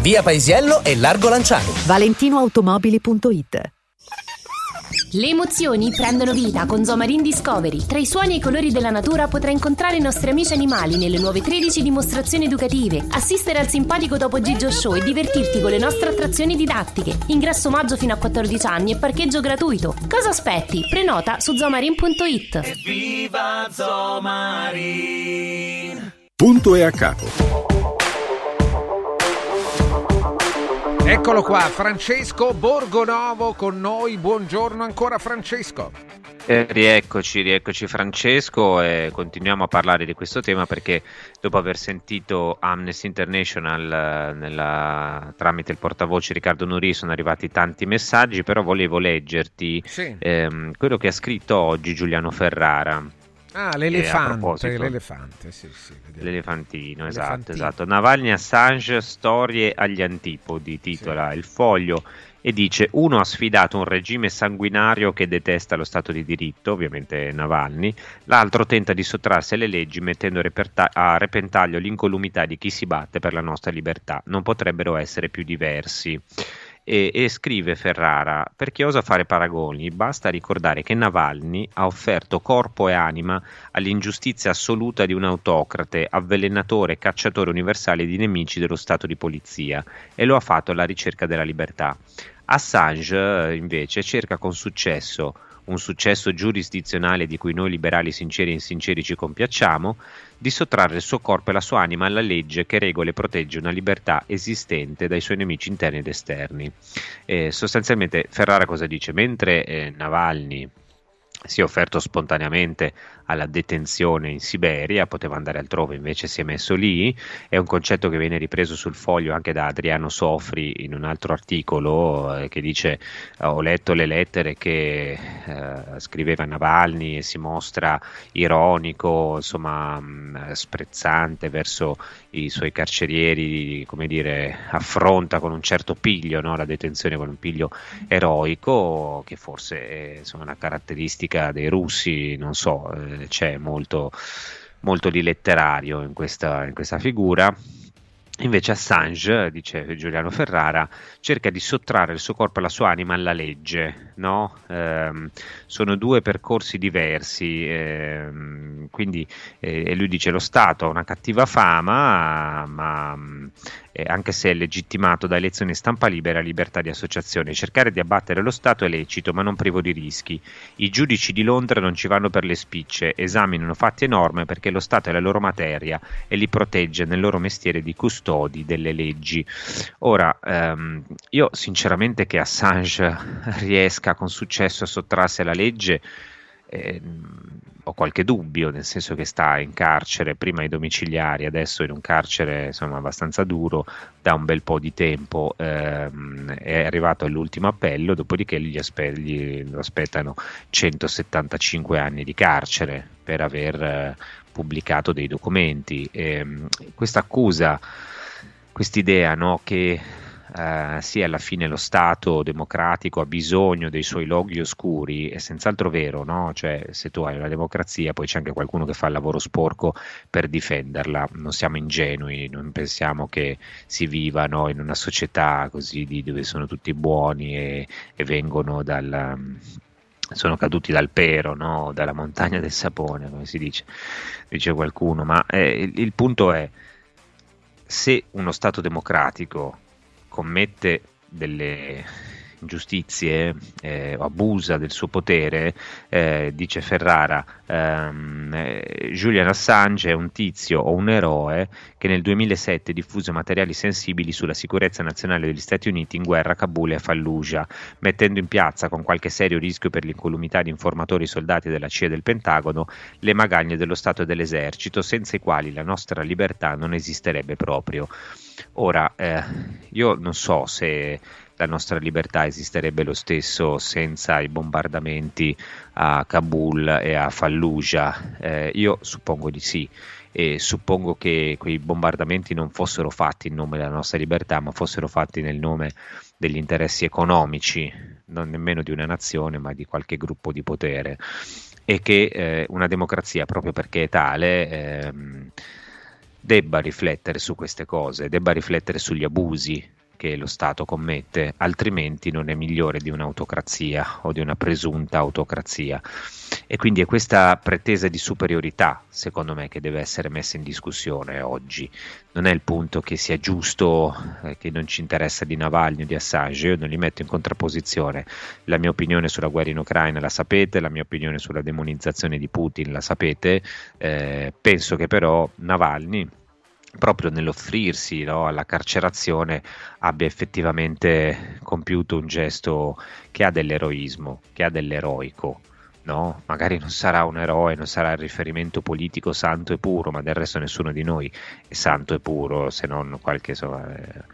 via Paesiello e Largo Lanciani. ValentinoAutomobili.it Le emozioni prendono vita con Zomarin Discovery. Tra i suoni e i colori della natura potrai incontrare i nostri amici animali nelle nuove 13 dimostrazioni educative, assistere al simpatico Topo Gigio Show e divertirti con le nostre attrazioni didattiche. Ingresso maggio fino a 14 anni e parcheggio gratuito. Cosa aspetti? Prenota su zomarin.it. Viva Zomarin! Punto e a capo. Eccolo qua, Francesco Borgonovo con noi. Buongiorno ancora Francesco. Eh, rieccoci, rieccoci Francesco e continuiamo a parlare di questo tema perché dopo aver sentito Amnesty International eh, nella, tramite il portavoce Riccardo Nuri sono arrivati tanti messaggi, però volevo leggerti Sì. ehm, quello che ha scritto oggi Giuliano Ferrara. Ah, Eh, l'elefante, l'elefante, sì, sì. L'elefantino, esatto, esatto. Navalny Assange, storie agli antipodi, titola il foglio e dice uno ha sfidato un regime sanguinario che detesta lo Stato di diritto, ovviamente Navalny, l'altro tenta di sottrarsi alle leggi mettendo a repentaglio l'incolumità di chi si batte per la nostra libertà. Non potrebbero essere più diversi. E, e, scrive Ferrara, per chi osa fare paragoni, basta ricordare che Navalny ha offerto corpo e anima all'ingiustizia assoluta di un autocrate, avvelenatore e cacciatore universale di nemici dello Stato di polizia e lo ha fatto alla ricerca della libertà. Assange, invece, cerca con successo un successo giurisdizionale di cui noi liberali sinceri e insinceri ci compiacciamo, di sottrarre il suo corpo e la sua anima alla legge che regola e protegge una libertà esistente dai suoi nemici interni ed esterni. Eh, sostanzialmente Ferrara cosa dice? Mentre eh, Navalny si è offerto spontaneamente alla detenzione in Siberia, poteva andare altrove, invece si è messo lì. È un concetto che viene ripreso sul foglio anche da Adriano Sofri in un altro articolo eh, che dice ho letto le lettere che eh, scriveva Navalny e si mostra ironico, insomma mh, sprezzante verso i suoi carcerieri, come dire, affronta con un certo piglio no? la detenzione con un piglio eroico che forse è insomma, una caratteristica dei russi, non so, eh, c'è molto, molto di letterario in questa, in questa figura. Invece Assange, dice Giuliano Ferrara, cerca di sottrarre il suo corpo e la sua anima alla legge. No? Eh, sono due percorsi diversi, eh, quindi eh, lui dice lo Stato ha una cattiva fama, ma eh, anche se è legittimato da elezioni e stampa libera, libertà di associazione. Cercare di abbattere lo Stato è lecito, ma non privo di rischi. I giudici di Londra non ci vanno per le spicce, esaminano fatti e norme perché lo Stato è la loro materia e li protegge nel loro mestiere di custodi delle leggi. Ora, ehm, io sinceramente che Assange riesca con successo a sottrarsi alla legge, eh, ho qualche dubbio, nel senso che sta in carcere, prima ai domiciliari, adesso in un carcere insomma, abbastanza duro da un bel po' di tempo, ehm, è arrivato all'ultimo appello, dopodiché gli, aspe- gli aspettano 175 anni di carcere per aver eh, pubblicato dei documenti. questa accusa, quest'idea no, che eh, sì, alla fine lo Stato democratico ha bisogno dei suoi loghi oscuri, è senz'altro vero, no? Cioè, se tu hai una democrazia, poi c'è anche qualcuno che fa il lavoro sporco per difenderla. Non siamo ingenui, non pensiamo che si vivano in una società così di, dove sono tutti buoni e, e vengono dal sono caduti dal pero, no? dalla montagna del sapone, come si dice, dice qualcuno, ma eh, il, il punto è se uno Stato democratico commette delle ingiustizie eh, abusa del suo potere, eh, dice Ferrara, ehm, eh, Julian Assange è un tizio o un eroe che nel 2007 diffuse materiali sensibili sulla sicurezza nazionale degli Stati Uniti in guerra a Kabul e a Fallujah, mettendo in piazza con qualche serio rischio per l'incolumità di informatori e soldati della CIA e del Pentagono le magagne dello Stato e dell'esercito, senza i quali la nostra libertà non esisterebbe proprio. Ora, eh, io non so se la nostra libertà esisterebbe lo stesso senza i bombardamenti a Kabul e a Fallujah? Eh, io suppongo di sì e suppongo che quei bombardamenti non fossero fatti in nome della nostra libertà, ma fossero fatti nel nome degli interessi economici, non nemmeno di una nazione, ma di qualche gruppo di potere. E che eh, una democrazia, proprio perché è tale, ehm, debba riflettere su queste cose, debba riflettere sugli abusi che lo Stato commette, altrimenti non è migliore di un'autocrazia o di una presunta autocrazia. E quindi è questa pretesa di superiorità, secondo me, che deve essere messa in discussione oggi. Non è il punto che sia giusto, eh, che non ci interessa di Navalny o di Assange, io non li metto in contrapposizione. La mia opinione sulla guerra in Ucraina la sapete, la mia opinione sulla demonizzazione di Putin la sapete, eh, penso che però Navalny proprio nell'offrirsi no, alla carcerazione abbia effettivamente compiuto un gesto che ha dell'eroismo, che ha dell'eroico. No? Magari non sarà un eroe, non sarà il riferimento politico santo e puro, ma del resto nessuno di noi è santo e puro, se non qualche insomma, eh,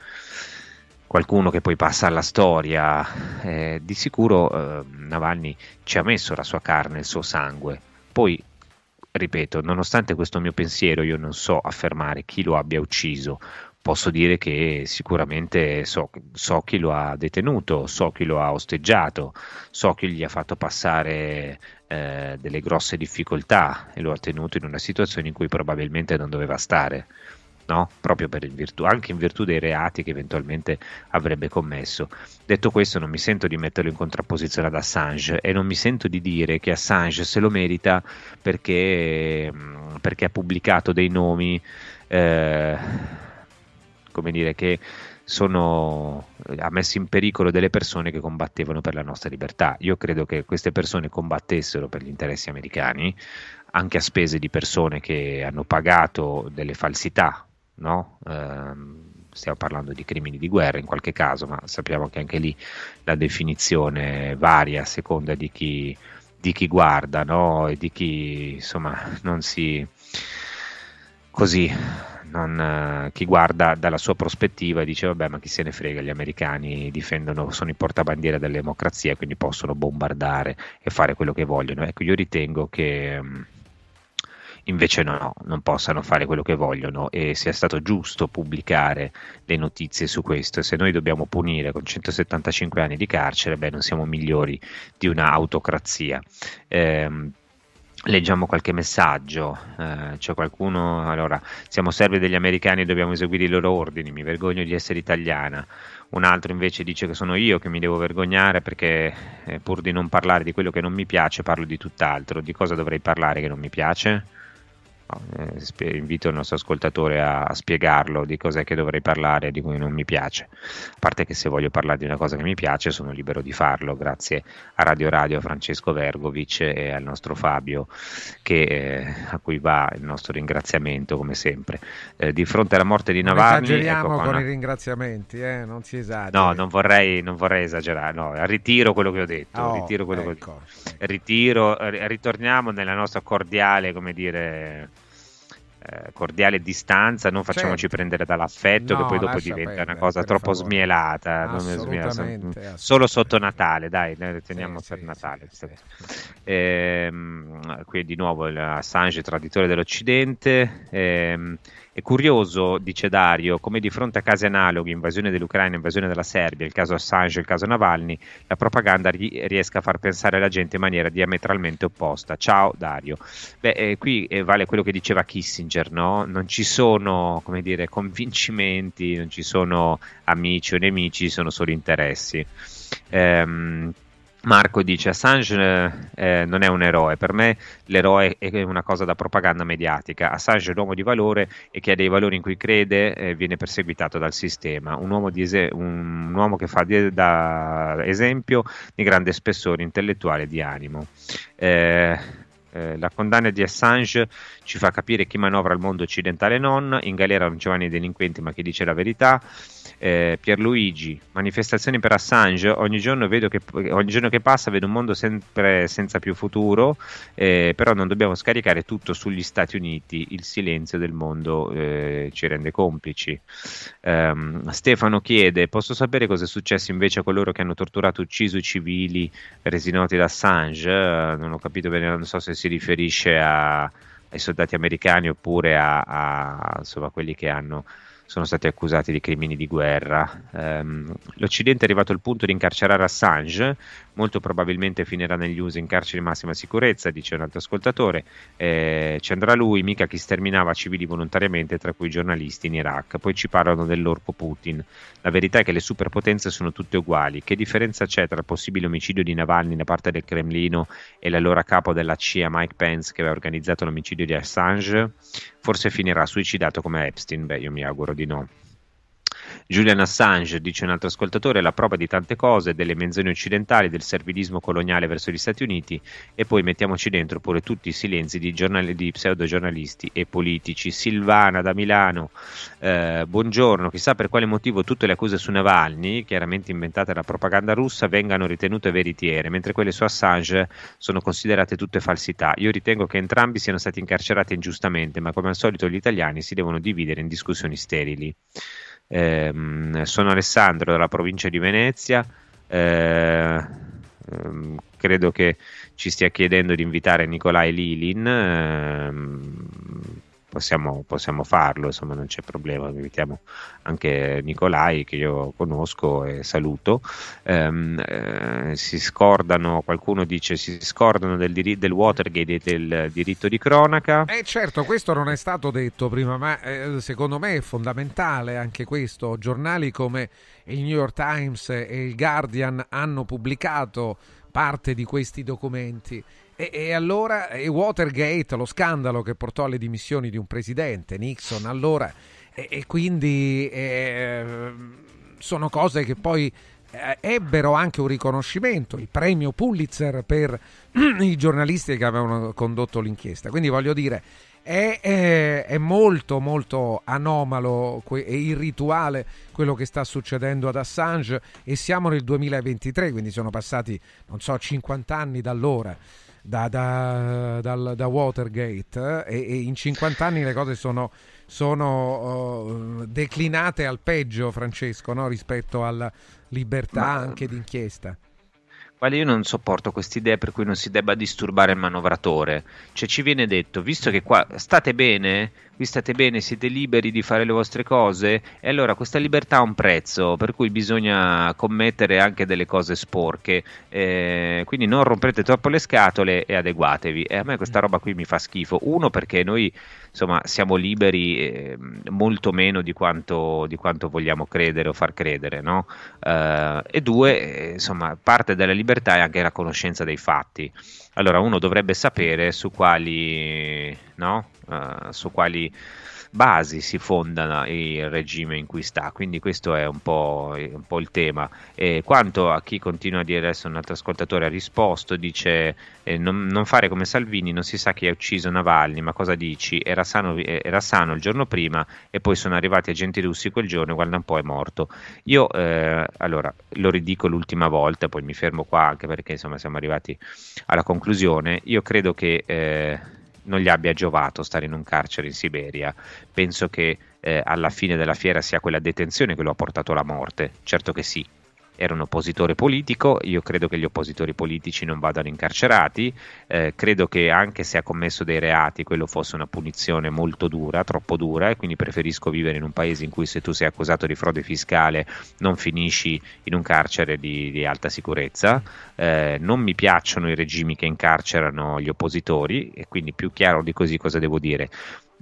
qualcuno che poi passa alla storia. Eh, di sicuro eh, Navalny ci ha messo la sua carne, il suo sangue. Poi ripeto, nonostante questo mio pensiero, io non so affermare chi lo abbia ucciso. Posso dire che sicuramente so, so chi lo ha detenuto, so chi lo ha osteggiato, so chi gli ha fatto passare eh, delle grosse difficoltà e lo ha tenuto in una situazione in cui probabilmente non doveva stare. No? proprio virtù, anche in virtù dei reati che eventualmente avrebbe commesso. Detto questo, non mi sento di metterlo in contrapposizione ad Assange e non mi sento di dire che Assange se lo merita perché, mm, perché ha pubblicato dei nomi, eh, come dire, che sono, ha messo in pericolo delle persone che combattevano per la nostra libertà. Io credo che queste persone combattessero per gli interessi americani, anche a spese di persone che hanno pagato delle falsità no? Eh, stiamo parlando di crimini di guerra in qualche caso, ma sappiamo che anche lì la definizione varia a seconda di chi, di chi guarda no? e di chi insomma non si così non, chi guarda dalla sua prospettiva e dice vabbè ma chi se ne frega gli americani difendono sono i portabandiera della democrazia quindi possono bombardare e fare quello che vogliono ecco io ritengo che invece no, non possano fare quello che vogliono e sia stato giusto pubblicare le notizie su questo. Se noi dobbiamo punire con 175 anni di carcere, beh, non siamo migliori di un'autocrazia. Eh, Leggiamo qualche messaggio, eh, c'è qualcuno, allora, siamo servi degli americani e dobbiamo eseguire i loro ordini, mi vergogno di essere italiana, un altro invece dice che sono io che mi devo vergognare perché eh, pur di non parlare di quello che non mi piace parlo di tutt'altro, di cosa dovrei parlare che non mi piace? Eh, invito il nostro ascoltatore a, spiegarlo di cos'è che dovrei parlare di cui non mi piace. A parte che se voglio parlare di una cosa che mi piace sono libero di farlo, grazie a Radio Radio, a Francesco Vergovic e al nostro Fabio, che, eh, a cui va il nostro ringraziamento come sempre. Eh, di fronte alla morte di Navalny... esageriamo ecco, con i ringraziamenti, eh? non si esagera. No, non vorrei, non vorrei esagerare, no, ritiro quello che ho detto, oh, ritiro quello ecco. che ho detto. Ritiro, ritorniamo nella nostra cordiale, come dire eh, cordiale distanza, non facciamoci certo. prendere dall'affetto no, che poi dopo diventa perdere, una cosa troppo favore. smielata. Assolutamente, Solo sotto Natale, dai, noi teniamo sì, per sì, Natale. Sì, ehm, qui di nuovo Assange, traditore dell'Occidente. Ehm, è curioso, dice Dario, come di fronte a casi analoghi, invasione dell'Ucraina, invasione della Serbia, il caso Assange, il caso Navalny, la propaganda riesca a far pensare la gente in maniera diametralmente opposta. Ciao Dario. Beh, eh, qui eh, vale quello che diceva Kissinger, no? Non ci sono, come dire, convincimenti, non ci sono amici o nemici, sono solo interessi. Ehm, Marco dice Assange eh, non è un eroe, per me l'eroe è una cosa da propaganda mediatica, Assange è un uomo di valore e che ha dei valori in cui crede eh, viene perseguitato dal sistema, un uomo, es- un uomo che fa di- da esempio di grande spessore intellettuale e di animo. Eh, eh, la condanna di Assange ci fa capire chi manovra il mondo occidentale e non, in galera non ci vanno i delinquenti ma chi dice la verità. Eh, Pierluigi, manifestazioni per Assange, ogni giorno, che, ogni giorno, che, passa vedo un mondo sempre senza più futuro, eh, però non dobbiamo scaricare tutto sugli Stati Uniti, il silenzio del mondo eh, ci rende complici. Um, Stefano chiede, posso sapere cosa è successo invece a coloro che hanno torturato e ucciso i civili resi noti da Assange? non ho capito bene, non so se si riferisce a, ai soldati americani oppure a, a insomma, quelli che hanno sono stati accusati di crimini di guerra. Um, L'Occidente è arrivato al punto di incarcerare Assange, molto probabilmente finirà negli USA in carcere di massima sicurezza, dice un altro ascoltatore. Eh, ci andrà lui, mica chi sterminava civili volontariamente, tra cui giornalisti in Iraq. Poi ci parlano dell'orco Putin. La verità è che le superpotenze sono tutte uguali. Che differenza c'è tra il possibile omicidio di Navalny da parte del Cremlino e l'allora capo della CIA Mike Pence che aveva organizzato l'omicidio di Assange? Forse finirà suicidato come Epstein? Beh, io mi auguro di no. Julian Assange, dice un altro ascoltatore, è la prova di tante cose, delle menzogne occidentali, del servilismo coloniale verso gli Stati Uniti e poi mettiamoci dentro pure tutti i silenzi di, giornali, di pseudogiornalisti e politici. Silvana da Milano, eh, buongiorno, chissà per quale motivo tutte le accuse su Navalny, chiaramente inventate dalla propaganda russa, vengano ritenute veritiere, mentre quelle su Assange sono considerate tutte falsità. Io ritengo che entrambi siano stati incarcerati ingiustamente, ma come al solito gli italiani si devono dividere in discussioni sterili. Eh, sono Alessandro dalla provincia di Venezia. Eh, ehm, credo che ci stia chiedendo di invitare Nicolai Lilin. Possiamo, possiamo farlo, insomma non c'è problema, invitiamo anche Nicolai che io conosco e saluto. Um, eh, si scordano, qualcuno dice si scordano del, dir- del Watergate e del diritto di cronaca. Eh certo, questo non è stato detto prima, ma eh, secondo me è fondamentale anche questo. Giornali come il New York Times e il Guardian hanno pubblicato parte di questi documenti. E, e, allora e Watergate, lo scandalo che portò alle dimissioni di un presidente, Nixon, allora, e, e quindi eh, sono cose che poi eh, ebbero anche un riconoscimento, il premio Pulitzer per <clears throat> i giornalisti che avevano condotto l'inchiesta. Quindi voglio dire, è, è, è, molto molto anomalo e irrituale quello che sta succedendo ad Assange e siamo nel 2023, quindi sono passati, non so, 50 anni da allora. Da, da, da, da Watergate eh, e, e, in 50 anni le cose sono, sono uh, declinate al peggio Francesco no? rispetto alla libertà Ma... anche d'inchiesta Guarda, io non sopporto questa idea per cui non si debba disturbare il manovratore. Cioè, ci viene detto, visto che qua state bene, vi state bene, siete liberi di fare le vostre cose, e allora questa libertà ha un prezzo, per cui bisogna commettere anche delle cose sporche. Eh, quindi non rompete troppo le scatole e adeguatevi. E a me questa roba qui mi fa schifo. Uno, perché noi insomma siamo liberi eh, molto meno di quanto, di quanto, vogliamo credere o far credere, no? Eh, e due, eh, insomma, parte della libertà è anche la conoscenza dei fatti. Allora uno dovrebbe sapere su quali, no? uh, su quali basi si fonda il regime in cui sta, quindi questo è un po', un po il tema. E quanto a chi continua a dire adesso un altro ascoltatore ha risposto, dice eh, non, non, fare come Salvini, non si sa chi ha ucciso Navalny, ma cosa dici? Era sano, era sano, il giorno prima e poi sono arrivati agenti russi quel giorno e guarda un po' è morto. Io eh, allora lo ridico l'ultima volta, poi mi fermo qua anche perché insomma siamo arrivati alla conclusione. Io credo che eh, non gli abbia giovato stare in un carcere in Siberia. Penso che eh, alla fine della fiera sia quella detenzione che lo ha portato alla morte. Certo che sì, era un oppositore politico, io credo che gli oppositori politici non vadano incarcerati, eh, credo che anche se ha commesso dei reati quello fosse una punizione molto dura, troppo dura e quindi preferisco vivere in un paese in cui se tu sei accusato di frode fiscale non finisci in un carcere di, di alta sicurezza, eh, non mi piacciono i regimi che incarcerano gli oppositori e quindi più chiaro di così cosa devo dire.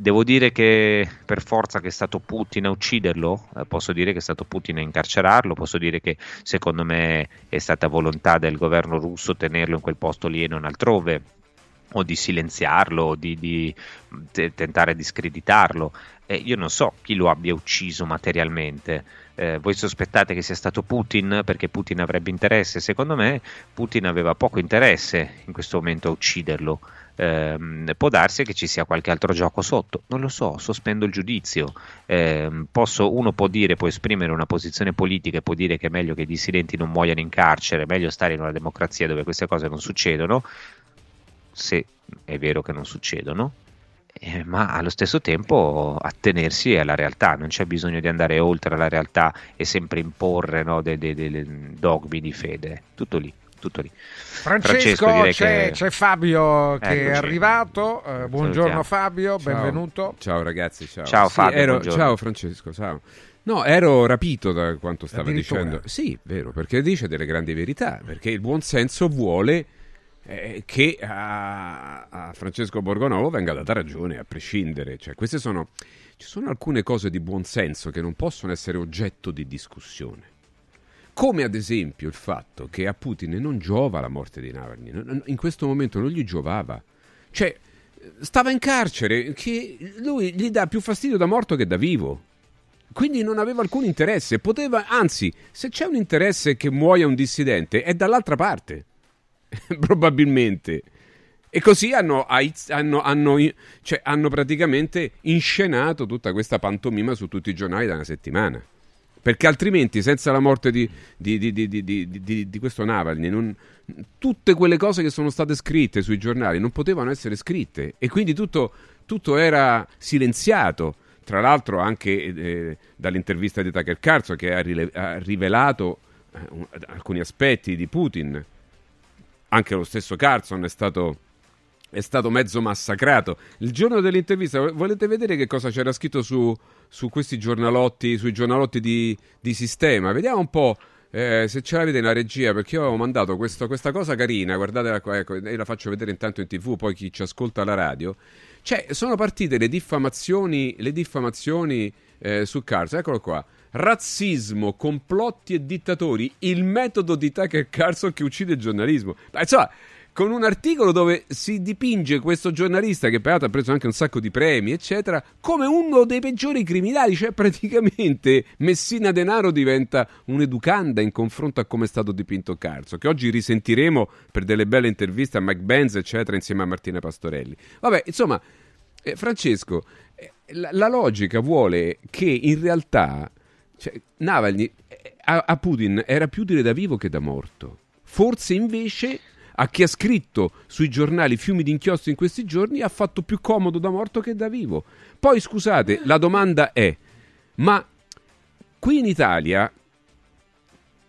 Devo dire che per forza che è stato Putin a ucciderlo, eh, posso dire che è stato Putin a incarcerarlo, posso dire che secondo me è stata volontà del governo russo tenerlo in quel posto lì e non altrove, o di silenziarlo, o di, di t- tentare di screditarlo. Eh, io non so chi lo abbia ucciso materialmente. Eh, voi sospettate che sia stato Putin perché Putin avrebbe interesse? Secondo me Putin aveva poco interesse in questo momento a ucciderlo ehm, può darsi che ci sia qualche altro gioco sotto, non lo so, sospendo il giudizio. Eh, posso, uno può dire, può esprimere una posizione politica e può dire che è meglio che i dissidenti non muoiano in carcere, è meglio stare in una democrazia dove queste cose non succedono, se è vero che non succedono. Eh, ma allo stesso tempo attenersi alla realtà, non c'è bisogno di andare oltre la realtà e sempre imporre no, dei, dei, dei dogmi di fede, tutto lì tutto lì. Francesco, Francesco c'è, che... c'è, Fabio che Eccoci. è arrivato. Eh, buongiorno Fabio, ciao. benvenuto. Ciao ragazzi, ciao. Ciao sì, Fabio, ero... ciao Francesco, ciao. No, ero rapito da quanto stava dicendo. Sì, vero, perché dice delle grandi verità, perché il buon senso vuole eh, che a, a, Francesco Borgonovo venga data ragione, a prescindere. Cioè, queste sono, ci sono alcune cose di buon senso che non possono essere oggetto di discussione. Come ad esempio il fatto che a Putin non giova la morte di Navalny, in questo momento non gli giovava. Cioè, stava in carcere, che lui gli dà più fastidio da morto che da vivo. Quindi non aveva alcun interesse, poteva, anzi, se c'è un interesse che muoia un dissidente, è dall'altra parte, <laughs> probabilmente. E così hanno, hanno, hanno, cioè, hanno praticamente inscenato tutta questa pantomima su tutti i giornali da una settimana. Perché altrimenti, senza la morte di, di, di, di questo Navalny, non, tutte quelle cose che sono state scritte sui giornali non potevano essere scritte e quindi tutto, tutto era silenziato. Tra l'altro, anche eh, dall'intervista di Tucker Carlson, che ha, rile- ha rivelato eh, alcuni aspetti di Putin, anche lo stesso Carlson è stato è stato mezzo massacrato. Il giorno dell'intervista, volete vedere che cosa c'era scritto su, su questi giornalotti, sui giornalotti di, di sistema? Vediamo un po'. Eh, se ce l'avete nella regia, perché io avevo mandato questo, questa cosa carina, guardatela qua, ecco, e la faccio vedere intanto in tv, poi chi ci ascolta alla radio. Cioè, sono partite le diffamazioni, le diffamazioni eh, su Carson, eccolo qua. Razzismo, complotti e dittatori, il metodo di Tucker Carlson che uccide il giornalismo. Ma insomma, con un articolo dove si dipinge questo giornalista, che peraltro ha preso anche un sacco di premi, eccetera, come uno dei peggiori criminali. Cioè, praticamente Messina Denaro diventa un'educanda in confronto a come è stato dipinto Carso, che oggi risentiremo per delle belle interviste a Mike Benz, eccetera, insieme a Martina Pastorelli. Vabbè, insomma, eh, Francesco, la, la, logica vuole che in realtà cioè, Navalny eh, a, a Putin era più dire da vivo che da morto. Forse invece a chi ha scritto sui giornali fiumi di inchiostro in questi giorni ha fatto più comodo da morto che da vivo. Poi scusate, la domanda è, ma qui in Italia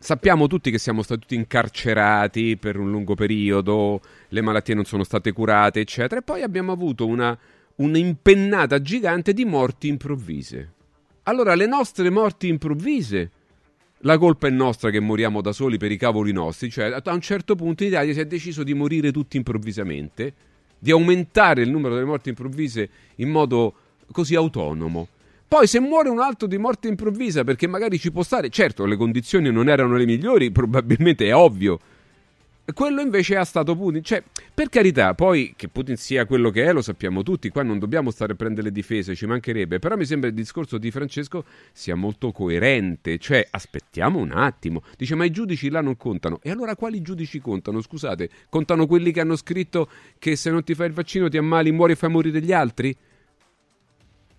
sappiamo tutti che siamo stati incarcerati per un lungo periodo, le malattie non sono state curate, eccetera, e poi abbiamo avuto una, un'impennata gigante di morti improvvise. Allora, le nostre morti improvvise la colpa è nostra che moriamo da soli per i cavoli nostri, cioè a un certo punto in Italia si è deciso di morire tutti improvvisamente, di aumentare il numero delle morti improvvise in modo così autonomo. Poi se muore un altro di morte improvvisa perché magari ci può stare, certo le condizioni non erano le migliori, <laughs> probabilmente è ovvio, quello invece è stato Putin. Cioè, per carità, poi che Putin sia quello che è, lo sappiamo tutti. Qua non dobbiamo stare a prendere le difese, ci mancherebbe. Però mi sembra il discorso di Francesco sia molto coerente. Cioè, aspettiamo un attimo. Dice, ma i giudici là non contano. E allora quali giudici contano? Scusate, contano quelli che hanno scritto che se non ti fai il vaccino ti ammali, muori e fai morire gli altri?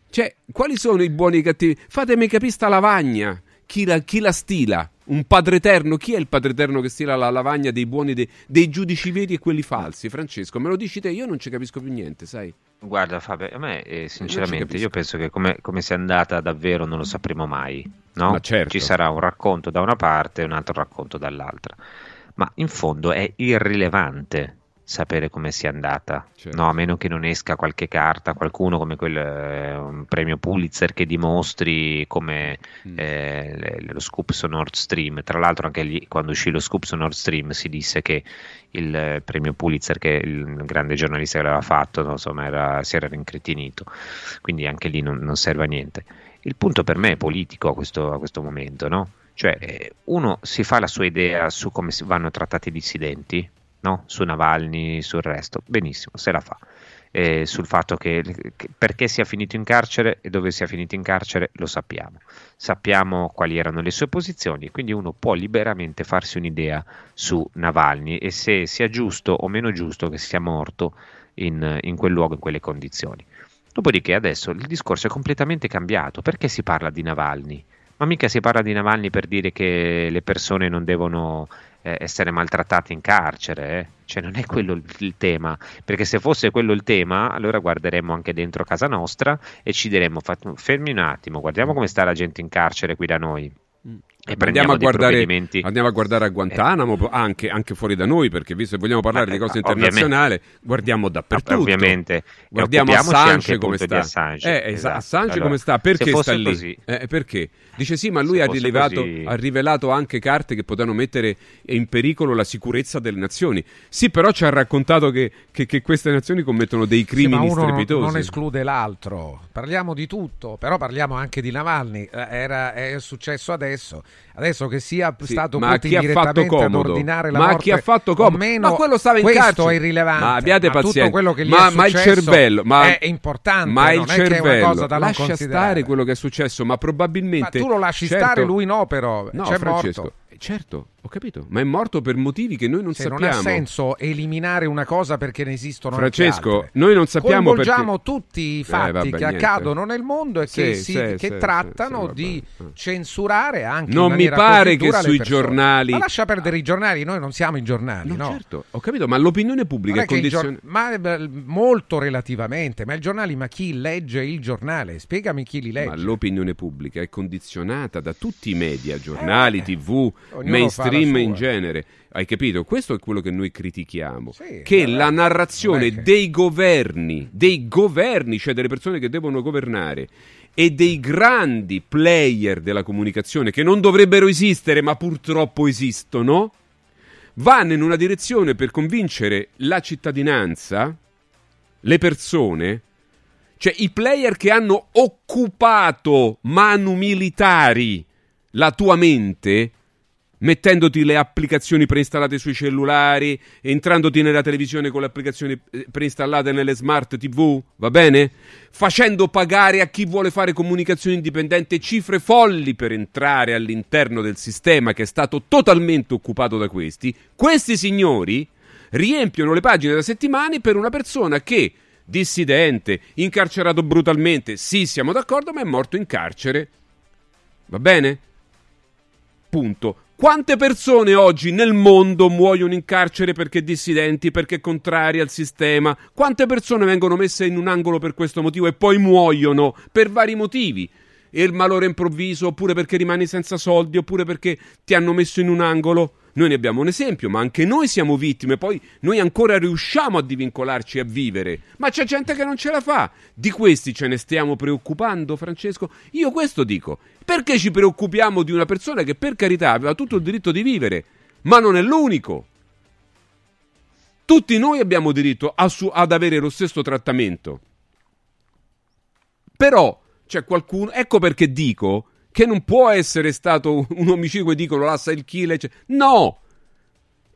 Cioè, quali sono i buoni e i cattivi? Fatemi capire sta lavagna. Chi la, chi la stila? Un padre eterno? Chi è il padre eterno che stila la lavagna dei buoni, dei, dei giudici veri e quelli falsi? Francesco, me lo dici te? Io non ci capisco più niente, sai? Guarda Fabio, a me eh, sinceramente io penso che come, come sia andata davvero non lo sapremo mai, no? certo. Ci sarà un racconto da una parte e un altro racconto dall'altra, ma in fondo è irrilevante sapere come sia andata, certo. no, a meno che non esca qualche carta, qualcuno come quel eh, premio Pulitzer che dimostri come mm. eh, lo scoop su Nord Stream. Tra l'altro, anche lì, quando uscì lo scoop su Nord Stream, si disse che il eh, premio Pulitzer, che il grande giornalista che l'aveva fatto, no, insomma, era, si era rincretinito, quindi anche lì non, non, serve a niente. Il punto per me è politico a questo, a questo momento, no? Cioè, eh, uno si fa la sua idea su come vanno trattati i dissidenti, no? su Navalny, sul resto, benissimo, se la fa. Eh, sul fatto che, che, perché sia finito in carcere e dove sia finito in carcere lo sappiamo. Sappiamo quali erano le sue posizioni, quindi uno può liberamente farsi un'idea su Navalny e se sia giusto o meno giusto che sia morto in, in quel luogo, in quelle condizioni. Dopodiché adesso il discorso è completamente cambiato. Perché si parla di Navalny? Ma mica si parla di Navalny per dire che le persone non devono eh, essere maltrattate in carcere, eh? cioè non è quello il, il, tema, perché se fosse quello il tema, allora guarderemmo anche dentro casa nostra e ci diremmo fermi un attimo, guardiamo come sta la gente in carcere qui da noi. E andiamo a, guardare, andiamo a guardare a Guantanamo, eh. anche, anche, fuori da noi, perché visto che vogliamo parlare di cose internazionali, guardiamo dappertutto. Ovviamente. Guardiamo Assange come sta. Assange, eh, esatto. Assange allora, come sta? Perché sta lì? Così, eh, perché? Dice sì, ma lui ha, rilevato, ha, rivelato anche carte che potevano mettere in pericolo la sicurezza delle nazioni. Sì, però ci ha raccontato che, che, che queste nazioni commettono dei crimini sì, strepitosi. Non esclude l'altro. Parliamo di tutto, però parliamo anche di Navalny. Eh, era, è successo adesso. Adesso che sia sì, stato ma Putin direttamente ad ordinare la ma morte chi ha fatto comodo? Meno, ma quello stava in questo carcere. è irrilevante. Ma abbiate pazienza. Tutto quello che gli ma, ma il cervello, ma, è importante. Ma il cervello, lascia stare quello che è successo, ma probabilmente. Ma tu lo lasci certo, stare, lui no, però. No, C'è Francesco. morto. Certo, ho capito, ma è morto per motivi che noi non Se sappiamo. Non ha senso eliminare una cosa perché ne esistono Francesco, noi non sappiamo Coinvolgiamo perché... tutti i fatti eh, vabbè, che niente. accadono nel mondo e sì, che, si, sì, che sì, trattano sì, di censurare anche Non mi pare che sui giornali Ma lascia perdere i giornali, noi non siamo i giornali, no. no? Certo, ho capito, ma l'opinione pubblica è condizionata gior... ma molto relativamente, ma i giornali, ma chi legge il giornale? Spiegami chi li legge. Ma l'opinione pubblica è condizionata da tutti i media, giornali, eh, TV, mainstream mainstream in genere. Hai capito? Questo è quello che noi critichiamo. che la narrazione che- dei governi, dei governi, cioè delle persone che devono governare, e dei grandi player della comunicazione che non dovrebbero esistere, ma purtroppo esistono, vanno in una direzione per convincere la cittadinanza, le persone, cioè i player che hanno occupato manu militari la tua mente, mettendoti le applicazioni preinstallate sui cellulari, entrandoti nella televisione con le applicazioni eh, preinstallate nelle smart TV, va bene? Facendo pagare a chi vuole fare comunicazione indipendente cifre folli per entrare all'interno del sistema che è stato totalmente occupato da questi, questi signori riempiono le pagine da settimane per una persona che dissidente, incarcerato brutalmente, sì, siamo d'accordo, ma è morto in carcere. Va bene? Punto. Quante persone oggi nel mondo muoiono in carcere perché dissidenti, perché contrari al sistema? Quante persone vengono messe in un angolo per questo motivo e poi muoiono per vari motivi? E il malore improvviso, oppure perché rimani senza soldi, oppure perché ti hanno messo in un angolo? Noi ne abbiamo un esempio, ma anche noi siamo vittime, poi noi ancora riusciamo a divincolarci a vivere. Ma c'è gente che non ce la fa. Di questi ce ne stiamo preoccupando, Francesco? Io questo dico. Perché ci preoccupiamo di una persona che per carità aveva tutto il diritto di vivere, ma non è l'unico? Tutti noi abbiamo diritto su- ad avere lo stesso trattamento. Però c'è qualcuno. Ecco perché dico che non può essere stato un omicidio e dicono l'assa il killer. cioè- No!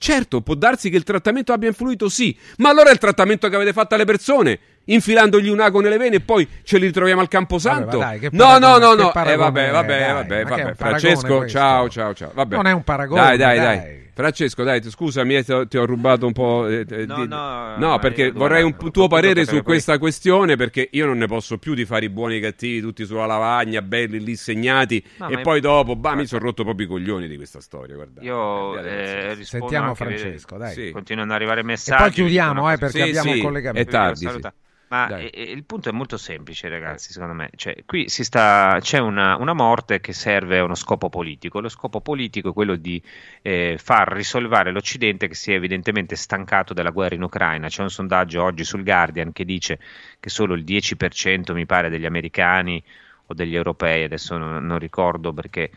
Certo, può darsi che il trattamento abbia influito, sì, ma allora è il trattamento che avete fatto alle persone, infilandogli un ago nelle vene e poi ce li ritroviamo al Camposanto. Vabbè, dai, che no, paragone- no, no, che no. Eh, paragone vabbè, è, vabbè, dai, vabbè, è vabbè. Francesco, questo? ciao, ciao, ciao. Vabbè. Non è un paragone, Dai, dai, dai. dai. Francesco, dai, scusami, eh, ti ho, ti ho rubato un po'. eh, eh, No, di- no, no, ma perché vorrei un tuo parere su questa questione, perché io non ne posso più di fare i buoni e i cattivi tutti sulla lavagna, belli lì segnati, No, e poi dopo, bah, mi sono rotto proprio i coglioni di questa storia. Guarda. Io eh, rispondo Sentiamo Francesco, dai. sì, Continuano ad arrivare messaggi. E poi chiudiamo, eh, perché abbiamo un collegamento. è tardi, Saluta. sì. Ma Dai. eh, il punto è molto semplice, ragazzi, secondo me. Cioè, qui si sta, c'è una, una morte che serve a uno scopo politico. Lo scopo politico è quello di eh, far risolvere l'Occidente che si è evidentemente stancato della guerra in Ucraina. C'è un sondaggio oggi sul Guardian che dice che solo il 10% mi pare degli americani o degli europei, adesso non, non ricordo perché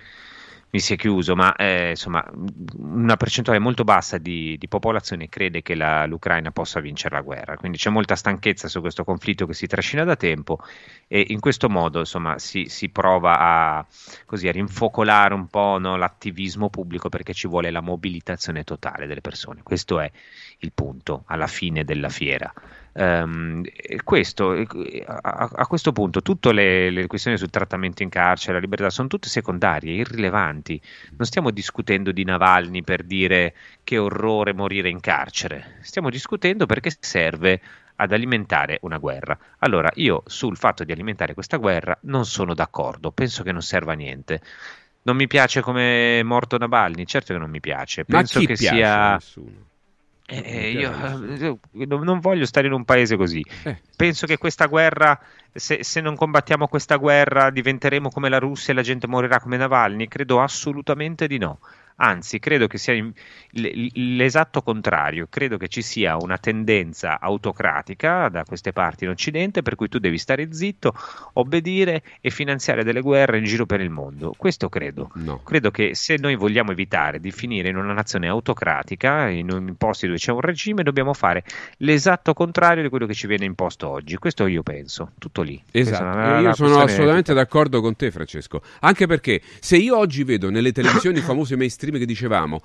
mi si è chiuso, ma eh, insomma una percentuale molto bassa di, di popolazione crede che la- l'Ucraina possa vincere la guerra, quindi c'è molta stanchezza su questo conflitto che si trascina da tempo e in questo modo insomma si, si prova a, così, a rinfocolare un po' no, l'attivismo pubblico perché ci vuole la mobilitazione totale delle persone, questo è il punto alla fine della fiera. E questo, a, a questo punto tutte le, le questioni sul trattamento in carcere, la libertà, sono tutte secondarie, irrilevanti. Non stiamo discutendo di Navalny per dire che orrore morire in carcere, stiamo discutendo perché serve ad alimentare una guerra. Allora, io sul fatto di alimentare questa guerra non sono d'accordo, penso che non serva a niente. Non mi piace come è morto Navalny, certo che non mi piace. Ma Penso chi che piace sia nessuno? Eh, io, io non non voglio stare in un paese così. Eh. Penso che questa guerra, se, se non combattiamo questa guerra, diventeremo come la Russia e la gente morirà come Navalny? Credo assolutamente di no. Anzi, credo che sia in- l'esatto contrario. Credo che ci sia una tendenza autocratica da queste parti in Occidente, per cui tu devi stare zitto, obbedire e finanziare delle guerre in giro per il mondo. Questo credo. Credo che se noi vogliamo evitare di finire in una nazione autocratica, in un posti dove c'è un regime, dobbiamo fare l'esatto contrario di quello che ci viene imposto oggi. Questo io penso, tutto lì. Esatto, la- la io sono assolutamente d'accordo con te, Francesco. Anche perché se io oggi vedo nelle <coughs> televisioni famose mainstream che dicevamo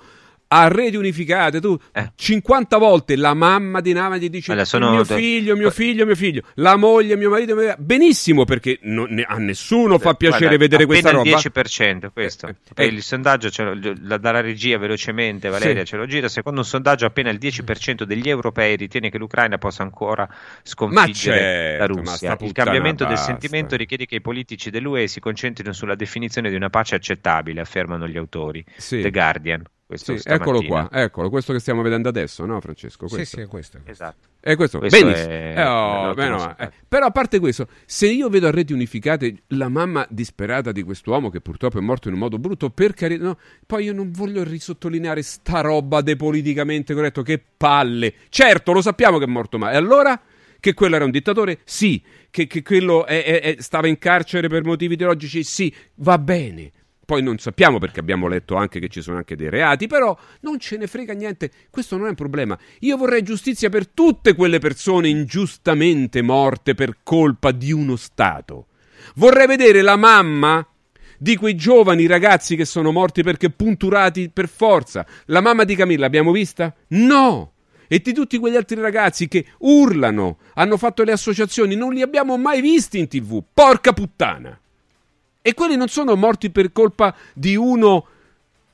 a reti unificate, tu 50 volte la mamma di Nava gli dice sono- mio figlio, mio figlio, mio figlio, la moglie, mio marito, mio- benissimo perché non- ne- a nessuno fa piacere Guarda, vedere questa appena roba. il 10% questo. eh. il sondaggio ce lo- la- dalla regia velocemente, Valeria Sì. ce lo gira. Secondo un sondaggio, appena il 10% degli europei ritiene che l'Ucraina possa ancora sconfiggere certo, la Russia. Il cambiamento del basta. sentimento richiede che i politici dell'UE si concentrino sulla definizione di una pace accettabile, affermano gli autori. Sì. The Guardian. Sì, eccolo qua, eccolo, questo che stiamo vedendo adesso, no Francesco? Questo. Sì, sì, è questo. Esatto. È questo, Questo benissimo. è- Eh, oh, è male. Eh, Però a parte questo, se io vedo a reti unificate la mamma disperata di quest'uomo che purtroppo è morto in un modo brutto, per carità, no, poi io non voglio risottolineare sta roba de politicamente corretto, che palle. Certo, lo sappiamo che è morto male. E allora? Che quello era un dittatore? Sì. Che, che quello è- è- è- stava in carcere per motivi ideologici? Sì. Va bene. Poi non sappiamo perché abbiamo letto anche che ci sono anche dei reati, però non ce ne frega niente, questo non è un problema. Io vorrei giustizia per tutte quelle persone ingiustamente morte per colpa di uno Stato. Vorrei vedere la mamma di quei giovani ragazzi che sono morti perché punturati per forza. La mamma di Camilla l'abbiamo vista? No! E di tutti quegli altri ragazzi che urlano, hanno fatto le associazioni, non li abbiamo mai visti in tv. Porca puttana! E quelli non sono morti per colpa di uno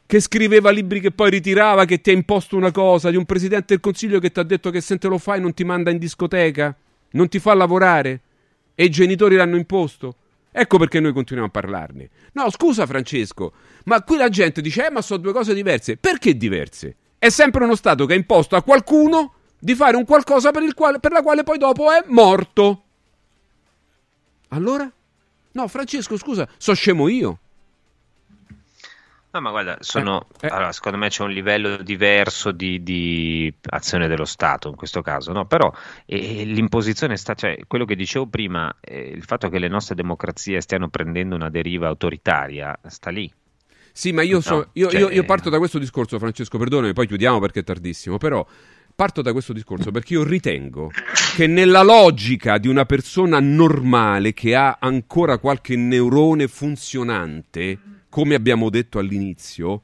che scriveva libri che poi ritirava, che ti ha imposto una cosa, di un presidente del consiglio che ti ha detto che se te lo fai non ti manda in discoteca, non ti fa lavorare e i genitori l'hanno imposto. Ecco perché noi continuiamo a parlarne. No, scusa Francesco, ma qui la gente dice, eh, ma sono due cose diverse. Perché diverse? È sempre uno Stato che ha imposto a qualcuno di fare un qualcosa per, quale, per la quale poi dopo è morto. Allora? No, Francesco, scusa, so scemo io. No, ma guarda, sono, allora, secondo me c'è un livello diverso di, di azione dello Stato in questo caso, no? però eh, l'imposizione sta, cioè quello che dicevo prima, eh, il fatto che le nostre democrazie stiano prendendo una deriva autoritaria sta lì. Sì, ma io, so- No, io, cioè, io- io parto da questo discorso, Francesco, perdonami, poi chiudiamo perché è tardissimo, però parto da questo discorso perché io ritengo che nella logica di una persona normale che ha ancora qualche neurone funzionante, come abbiamo detto all'inizio,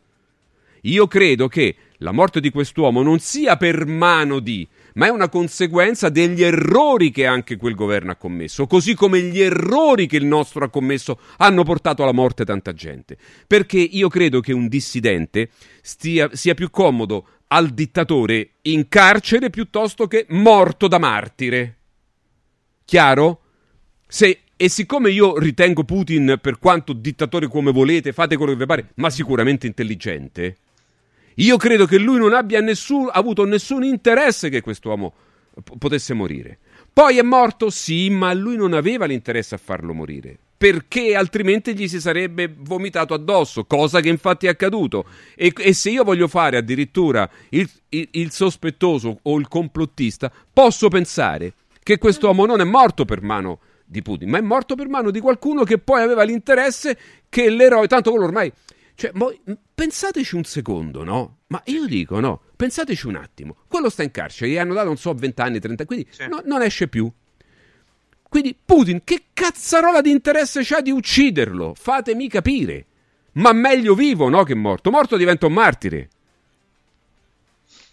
io credo che la morte di quest'uomo non sia per mano di, ma è una conseguenza degli errori che anche quel governo ha commesso, così come gli errori che il nostro ha commesso hanno portato alla morte tanta gente. Perché io credo che un dissidente stia- sia più comodo al dittatore in carcere piuttosto che morto da martire. Chiaro? Se, e siccome io ritengo Putin, per quanto dittatore come volete, fate quello che vi pare, ma sicuramente intelligente, io credo che lui non abbia nessun, avuto nessun interesse che quest'uomo p- potesse morire. Poi è morto, sì, ma lui non aveva l'interesse a farlo morire. Perché altrimenti gli si sarebbe vomitato addosso, cosa che infatti è accaduto. E, e se io voglio fare addirittura il, il- il sospettoso o il complottista, posso pensare che quest'uomo non è morto per mano di Putin, ma è morto per mano di qualcuno che poi aveva l'interesse che l'eroe, tanto quello ormai cioè, mo- pensateci un secondo, no? Ma io dico, no, pensateci un attimo. Quello sta in carcere, gli hanno dato, non so, 20 anni, 30, quindi no- non esce più. Quindi Putin, che cazzarola di interesse c'ha di ucciderlo? Fatemi capire. Ma meglio vivo, no, che morto. Morto diventa un martire.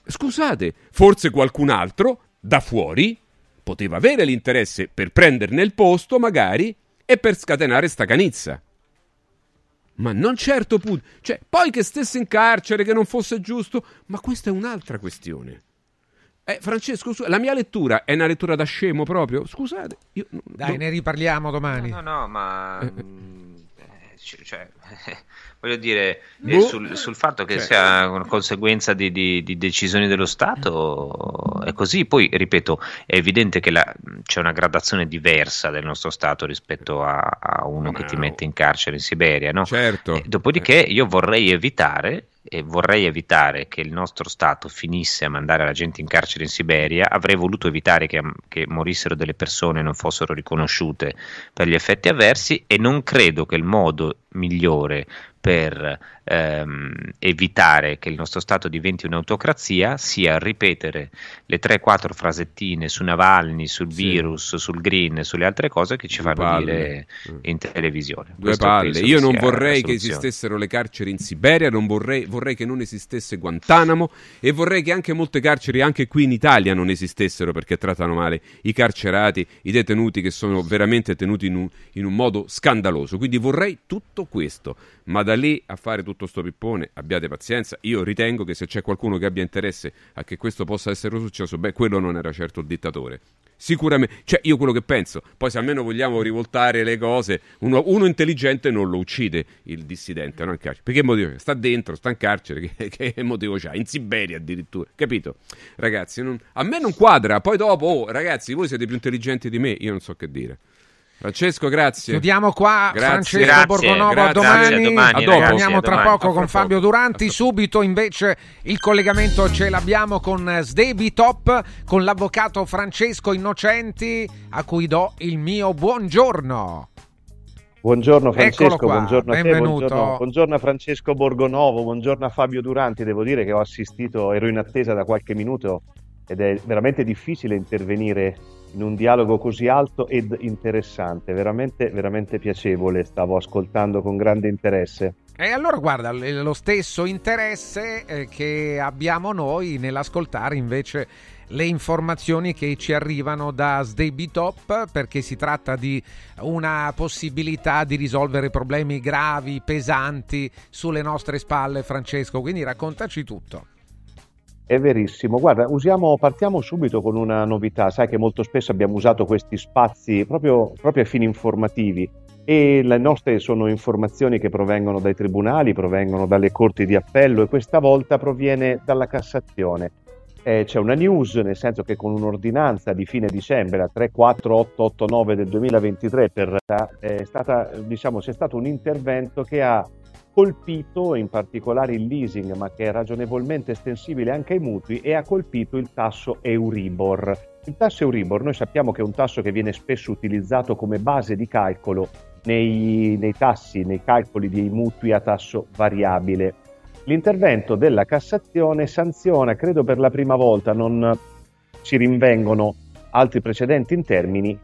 Scusate, forse qualcun altro, da fuori, poteva avere l'interesse per prenderne il posto, magari, e per scatenare sta canizza. Ma non certo Putin. Cioè, poi che stesse in carcere, che non fosse giusto, ma questa è un'altra questione. Eh, Francesco, la mia lettura è una lettura da scemo proprio? Scusate. Io, Dai, ne riparliamo domani. No, no, ma... mm, eh, c- cioè, <laughs> voglio dire, eh, Boh. sul, sul fatto che Cioè. sia una conseguenza di, di- di decisioni dello Stato è così. Poi, ripeto, è evidente che la- c'è una gradazione diversa del nostro Stato rispetto a, a uno che ti mette in carcere in Siberia, no? Certo. Eh, dopodiché io vorrei evitare e vorrei evitare che il nostro Stato finisse a mandare la gente in carcere in Siberia, avrei voluto evitare che, che morissero delle persone e non fossero riconosciute per gli effetti avversi e non credo che il modo migliore per ehm, evitare che il nostro Stato diventi un'autocrazia sia ripetere le 3-4 frasettine su Navalny, sul virus, sul green sulle altre cose che ci fanno palle. dire in televisione. Due Questo palle. Io non vorrei che esistessero le carceri in Siberia, non vorrei, vorrei che non esistesse Guantanamo e vorrei che anche molte carceri, anche qui in Italia, non esistessero perché trattano male i carcerati, i detenuti che sono veramente tenuti in un, in un modo scandaloso. Quindi vorrei tutto questo, ma da lì a fare tutto sto pippone, abbiate pazienza. Io ritengo che se c'è qualcuno che abbia interesse a che questo possa essere successo, beh, quello non era certo il dittatore. Sicuramente, cioè io quello che penso, poi se almeno vogliamo rivoltare le cose, uno, uno intelligente non lo uccide il dissidente, no? in carcere. Perché motivo? Sta dentro, sta in carcere, <laughs> che, che motivo c'ha? In Siberia addirittura, capito? Ragazzi, non, a me non quadra, poi dopo, oh, ragazzi, voi siete più intelligenti di me, io non so che dire. Francesco, grazie. Chiudiamo qua. Grazie. Francesco Grazie, Borgonovo, grazie. a domani. A domani, A dopo. ragazzi, Torniamo tra domani. poco A con Fabio Duranti. Subito invece il collegamento ce l'abbiamo con Sdebi Top, con l'avvocato Francesco Innocenti, a cui do il mio buongiorno. Buongiorno Francesco, buongiorno a te, benvenuto. buongiorno, buongiorno a Francesco Borgonovo, buongiorno a Fabio Duranti. Devo dire che ho assistito, ero in attesa da qualche minuto ed è veramente difficile intervenire in un dialogo così alto ed interessante, veramente, veramente piacevole. Stavo ascoltando con grande interesse. E allora guarda, lo stesso interesse eh, che abbiamo noi nell'ascoltare invece le informazioni che ci arrivano da Sdebitop perché si tratta di una possibilità di risolvere problemi gravi, pesanti sulle nostre spalle, Francesco. Quindi raccontaci tutto. È verissimo, guarda, usiamo, partiamo subito con una novità, sai che molto spesso abbiamo usato questi spazi proprio, proprio a fini informativi e le nostre sono informazioni che provengono dai tribunali, provengono dalle corti di appello e questa volta proviene dalla Cassazione. Eh, c'è una news, nel senso che con un'ordinanza di fine dicembre, la 34889 del 2023, per, eh, stata, diciamo, c'è stato un intervento che ha colpito in particolare il leasing, ma che è ragionevolmente estensibile anche ai mutui, e ha colpito il tasso Euribor. Il tasso Euribor noi sappiamo che è un tasso che viene spesso utilizzato come base di calcolo nei, nei tassi, nei calcoli dei mutui a tasso variabile. L'intervento della Cassazione sanziona, credo per la prima volta, non si rinvengono altri precedenti in termini,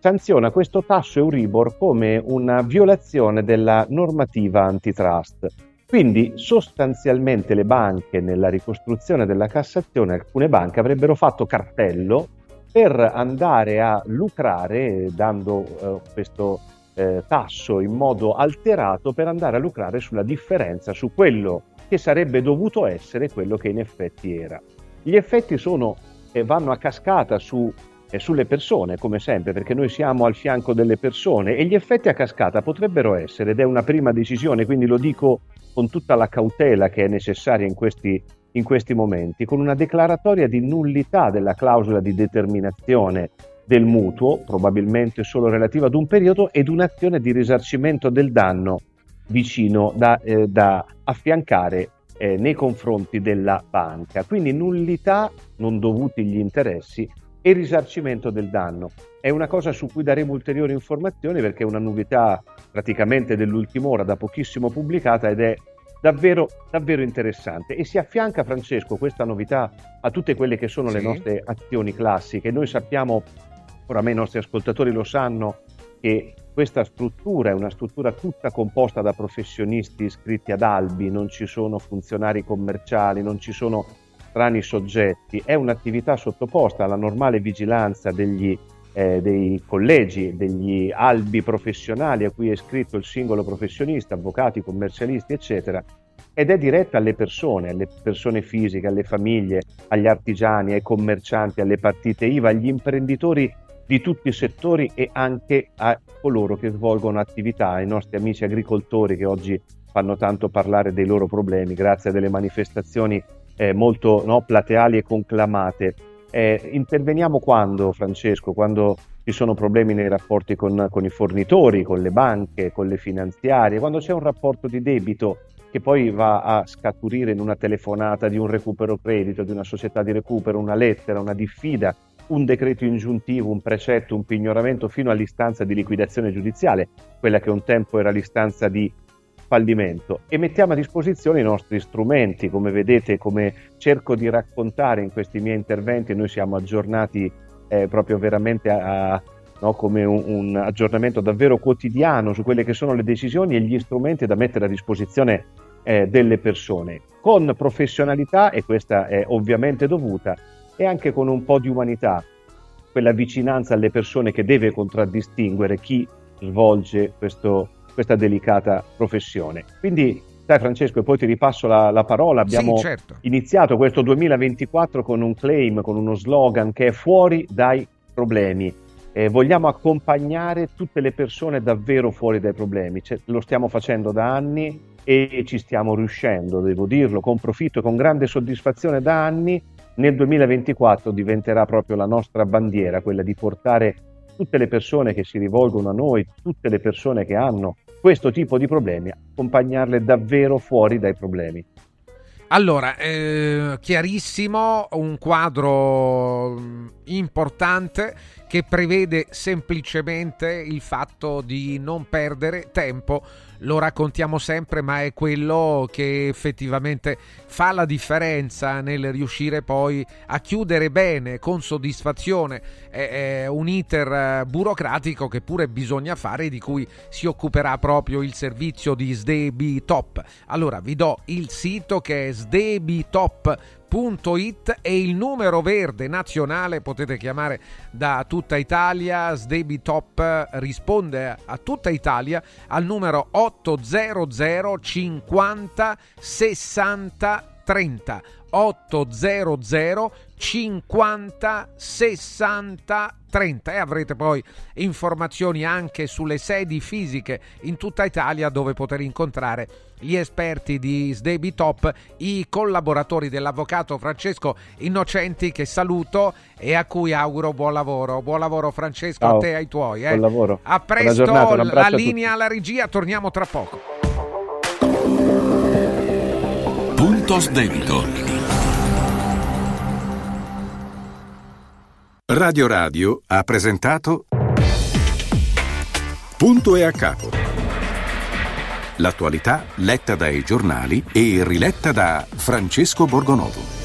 sanziona questo tasso Euribor come una violazione della normativa antitrust. Quindi sostanzialmente le banche nella ricostruzione della Cassazione, alcune banche avrebbero fatto cartello per andare a lucrare dando eh, questo eh, tasso in modo alterato per andare a lucrare sulla differenza, su quello che sarebbe dovuto essere quello che in effetti era. Gli effetti sono, eh, vanno a cascata su, sulle persone, come sempre, perché noi siamo al fianco delle persone e gli effetti a cascata potrebbero essere, ed è una prima decisione, quindi lo dico con tutta la cautela che è necessaria in questi, in questi momenti, con una declaratoria di nullità della clausola di determinazione del mutuo, probabilmente solo relativa ad un periodo, ed un'azione di risarcimento del danno vicino da, eh, da affiancare eh, nei confronti della banca. Quindi nullità, non dovuti gli interessi e risarcimento del danno. È una cosa su cui daremo ulteriori informazioni perché è una novità praticamente dell'ultima ora, da pochissimo pubblicata ed è davvero, davvero interessante. E si affianca, Francesco, questa novità a tutte quelle che sono le Sì. nostre azioni classiche. Noi sappiamo, oramai i nostri ascoltatori lo sanno, che questa struttura è una struttura tutta composta da professionisti iscritti ad albi, non ci sono funzionari commerciali, non ci sono strani soggetti, è un'attività sottoposta alla normale vigilanza degli, eh, dei collegi, degli albi professionali a cui è iscritto il singolo professionista, avvocati, commercialisti, eccetera, ed è diretta alle persone, alle persone fisiche, alle famiglie, agli artigiani, ai commercianti, alle partite IVA, agli imprenditori di tutti i settori e anche a coloro che svolgono attività, ai nostri amici agricoltori che oggi fanno tanto parlare dei loro problemi grazie a delle manifestazioni eh, molto no, plateali e conclamate. Eh, interveniamo quando, Francesco? Quando ci sono problemi nei rapporti con, con i fornitori, con le banche, con le finanziarie, quando c'è un rapporto di debito che poi va a scaturire in una telefonata di un recupero credito, di una società di recupero, una lettera, una diffida, un decreto ingiuntivo, un precetto, un pignoramento fino all'istanza di liquidazione giudiziale, quella che un tempo era l'istanza di fallimento e mettiamo a disposizione i nostri strumenti, come vedete, come cerco di raccontare in questi miei interventi, noi siamo aggiornati eh, proprio veramente a, a- no, come un, un aggiornamento davvero quotidiano su quelle che sono le decisioni e gli strumenti da mettere a disposizione eh, delle persone, con professionalità, e questa è ovviamente dovuta, e anche con un po' di umanità, quella vicinanza alle persone che deve contraddistinguere chi svolge questo- questa delicata professione. Quindi, sai Francesco, e poi ti ripasso la, la parola, abbiamo certo. iniziato questo 2024 con un claim, con uno slogan che è fuori dai problemi. Eh, vogliamo accompagnare tutte le persone davvero fuori dai problemi. Cioè, lo stiamo facendo da anni e ci stiamo riuscendo, devo dirlo, con profitto e con grande soddisfazione da anni. Nel 2024 diventerà proprio la nostra bandiera, quella di portare tutte le persone che si rivolgono a noi, tutte le persone che hanno questo tipo di problemi, accompagnarle davvero fuori dai problemi. Allora, eh, chiarissimo, un quadro mm, importante che prevede semplicemente il fatto di non perdere tempo lo raccontiamo sempre, ma è quello che effettivamente fa la differenza nel riuscire poi a chiudere bene, con soddisfazione, è, un iter eh, burocratico che pure bisogna fare, di cui si occuperà proprio il servizio di SDB Top. Allora vi do il sito che è sdbtop.com It e il numero verde nazionale potete chiamare da tutta Italia. Sdebi Top risponde a tutta Italia al numero 800 50 60 30 800 50 60 30 e avrete poi informazioni anche sulle sedi fisiche in tutta Italia dove poter incontrare gli esperti di Sdebi Top, i collaboratori dell'avvocato Francesco Innocenti che saluto e a cui auguro buon lavoro. Buon lavoro Francesco Ciao. a te e ai tuoi. Eh. Buon lavoro. A presto, giornata, la linea alla regia, torniamo tra poco. Punto sdebito. Radio Radio ha presentato Punto e a capo. L'attualità letta dai giornali e riletta da Francesco Borgonovo.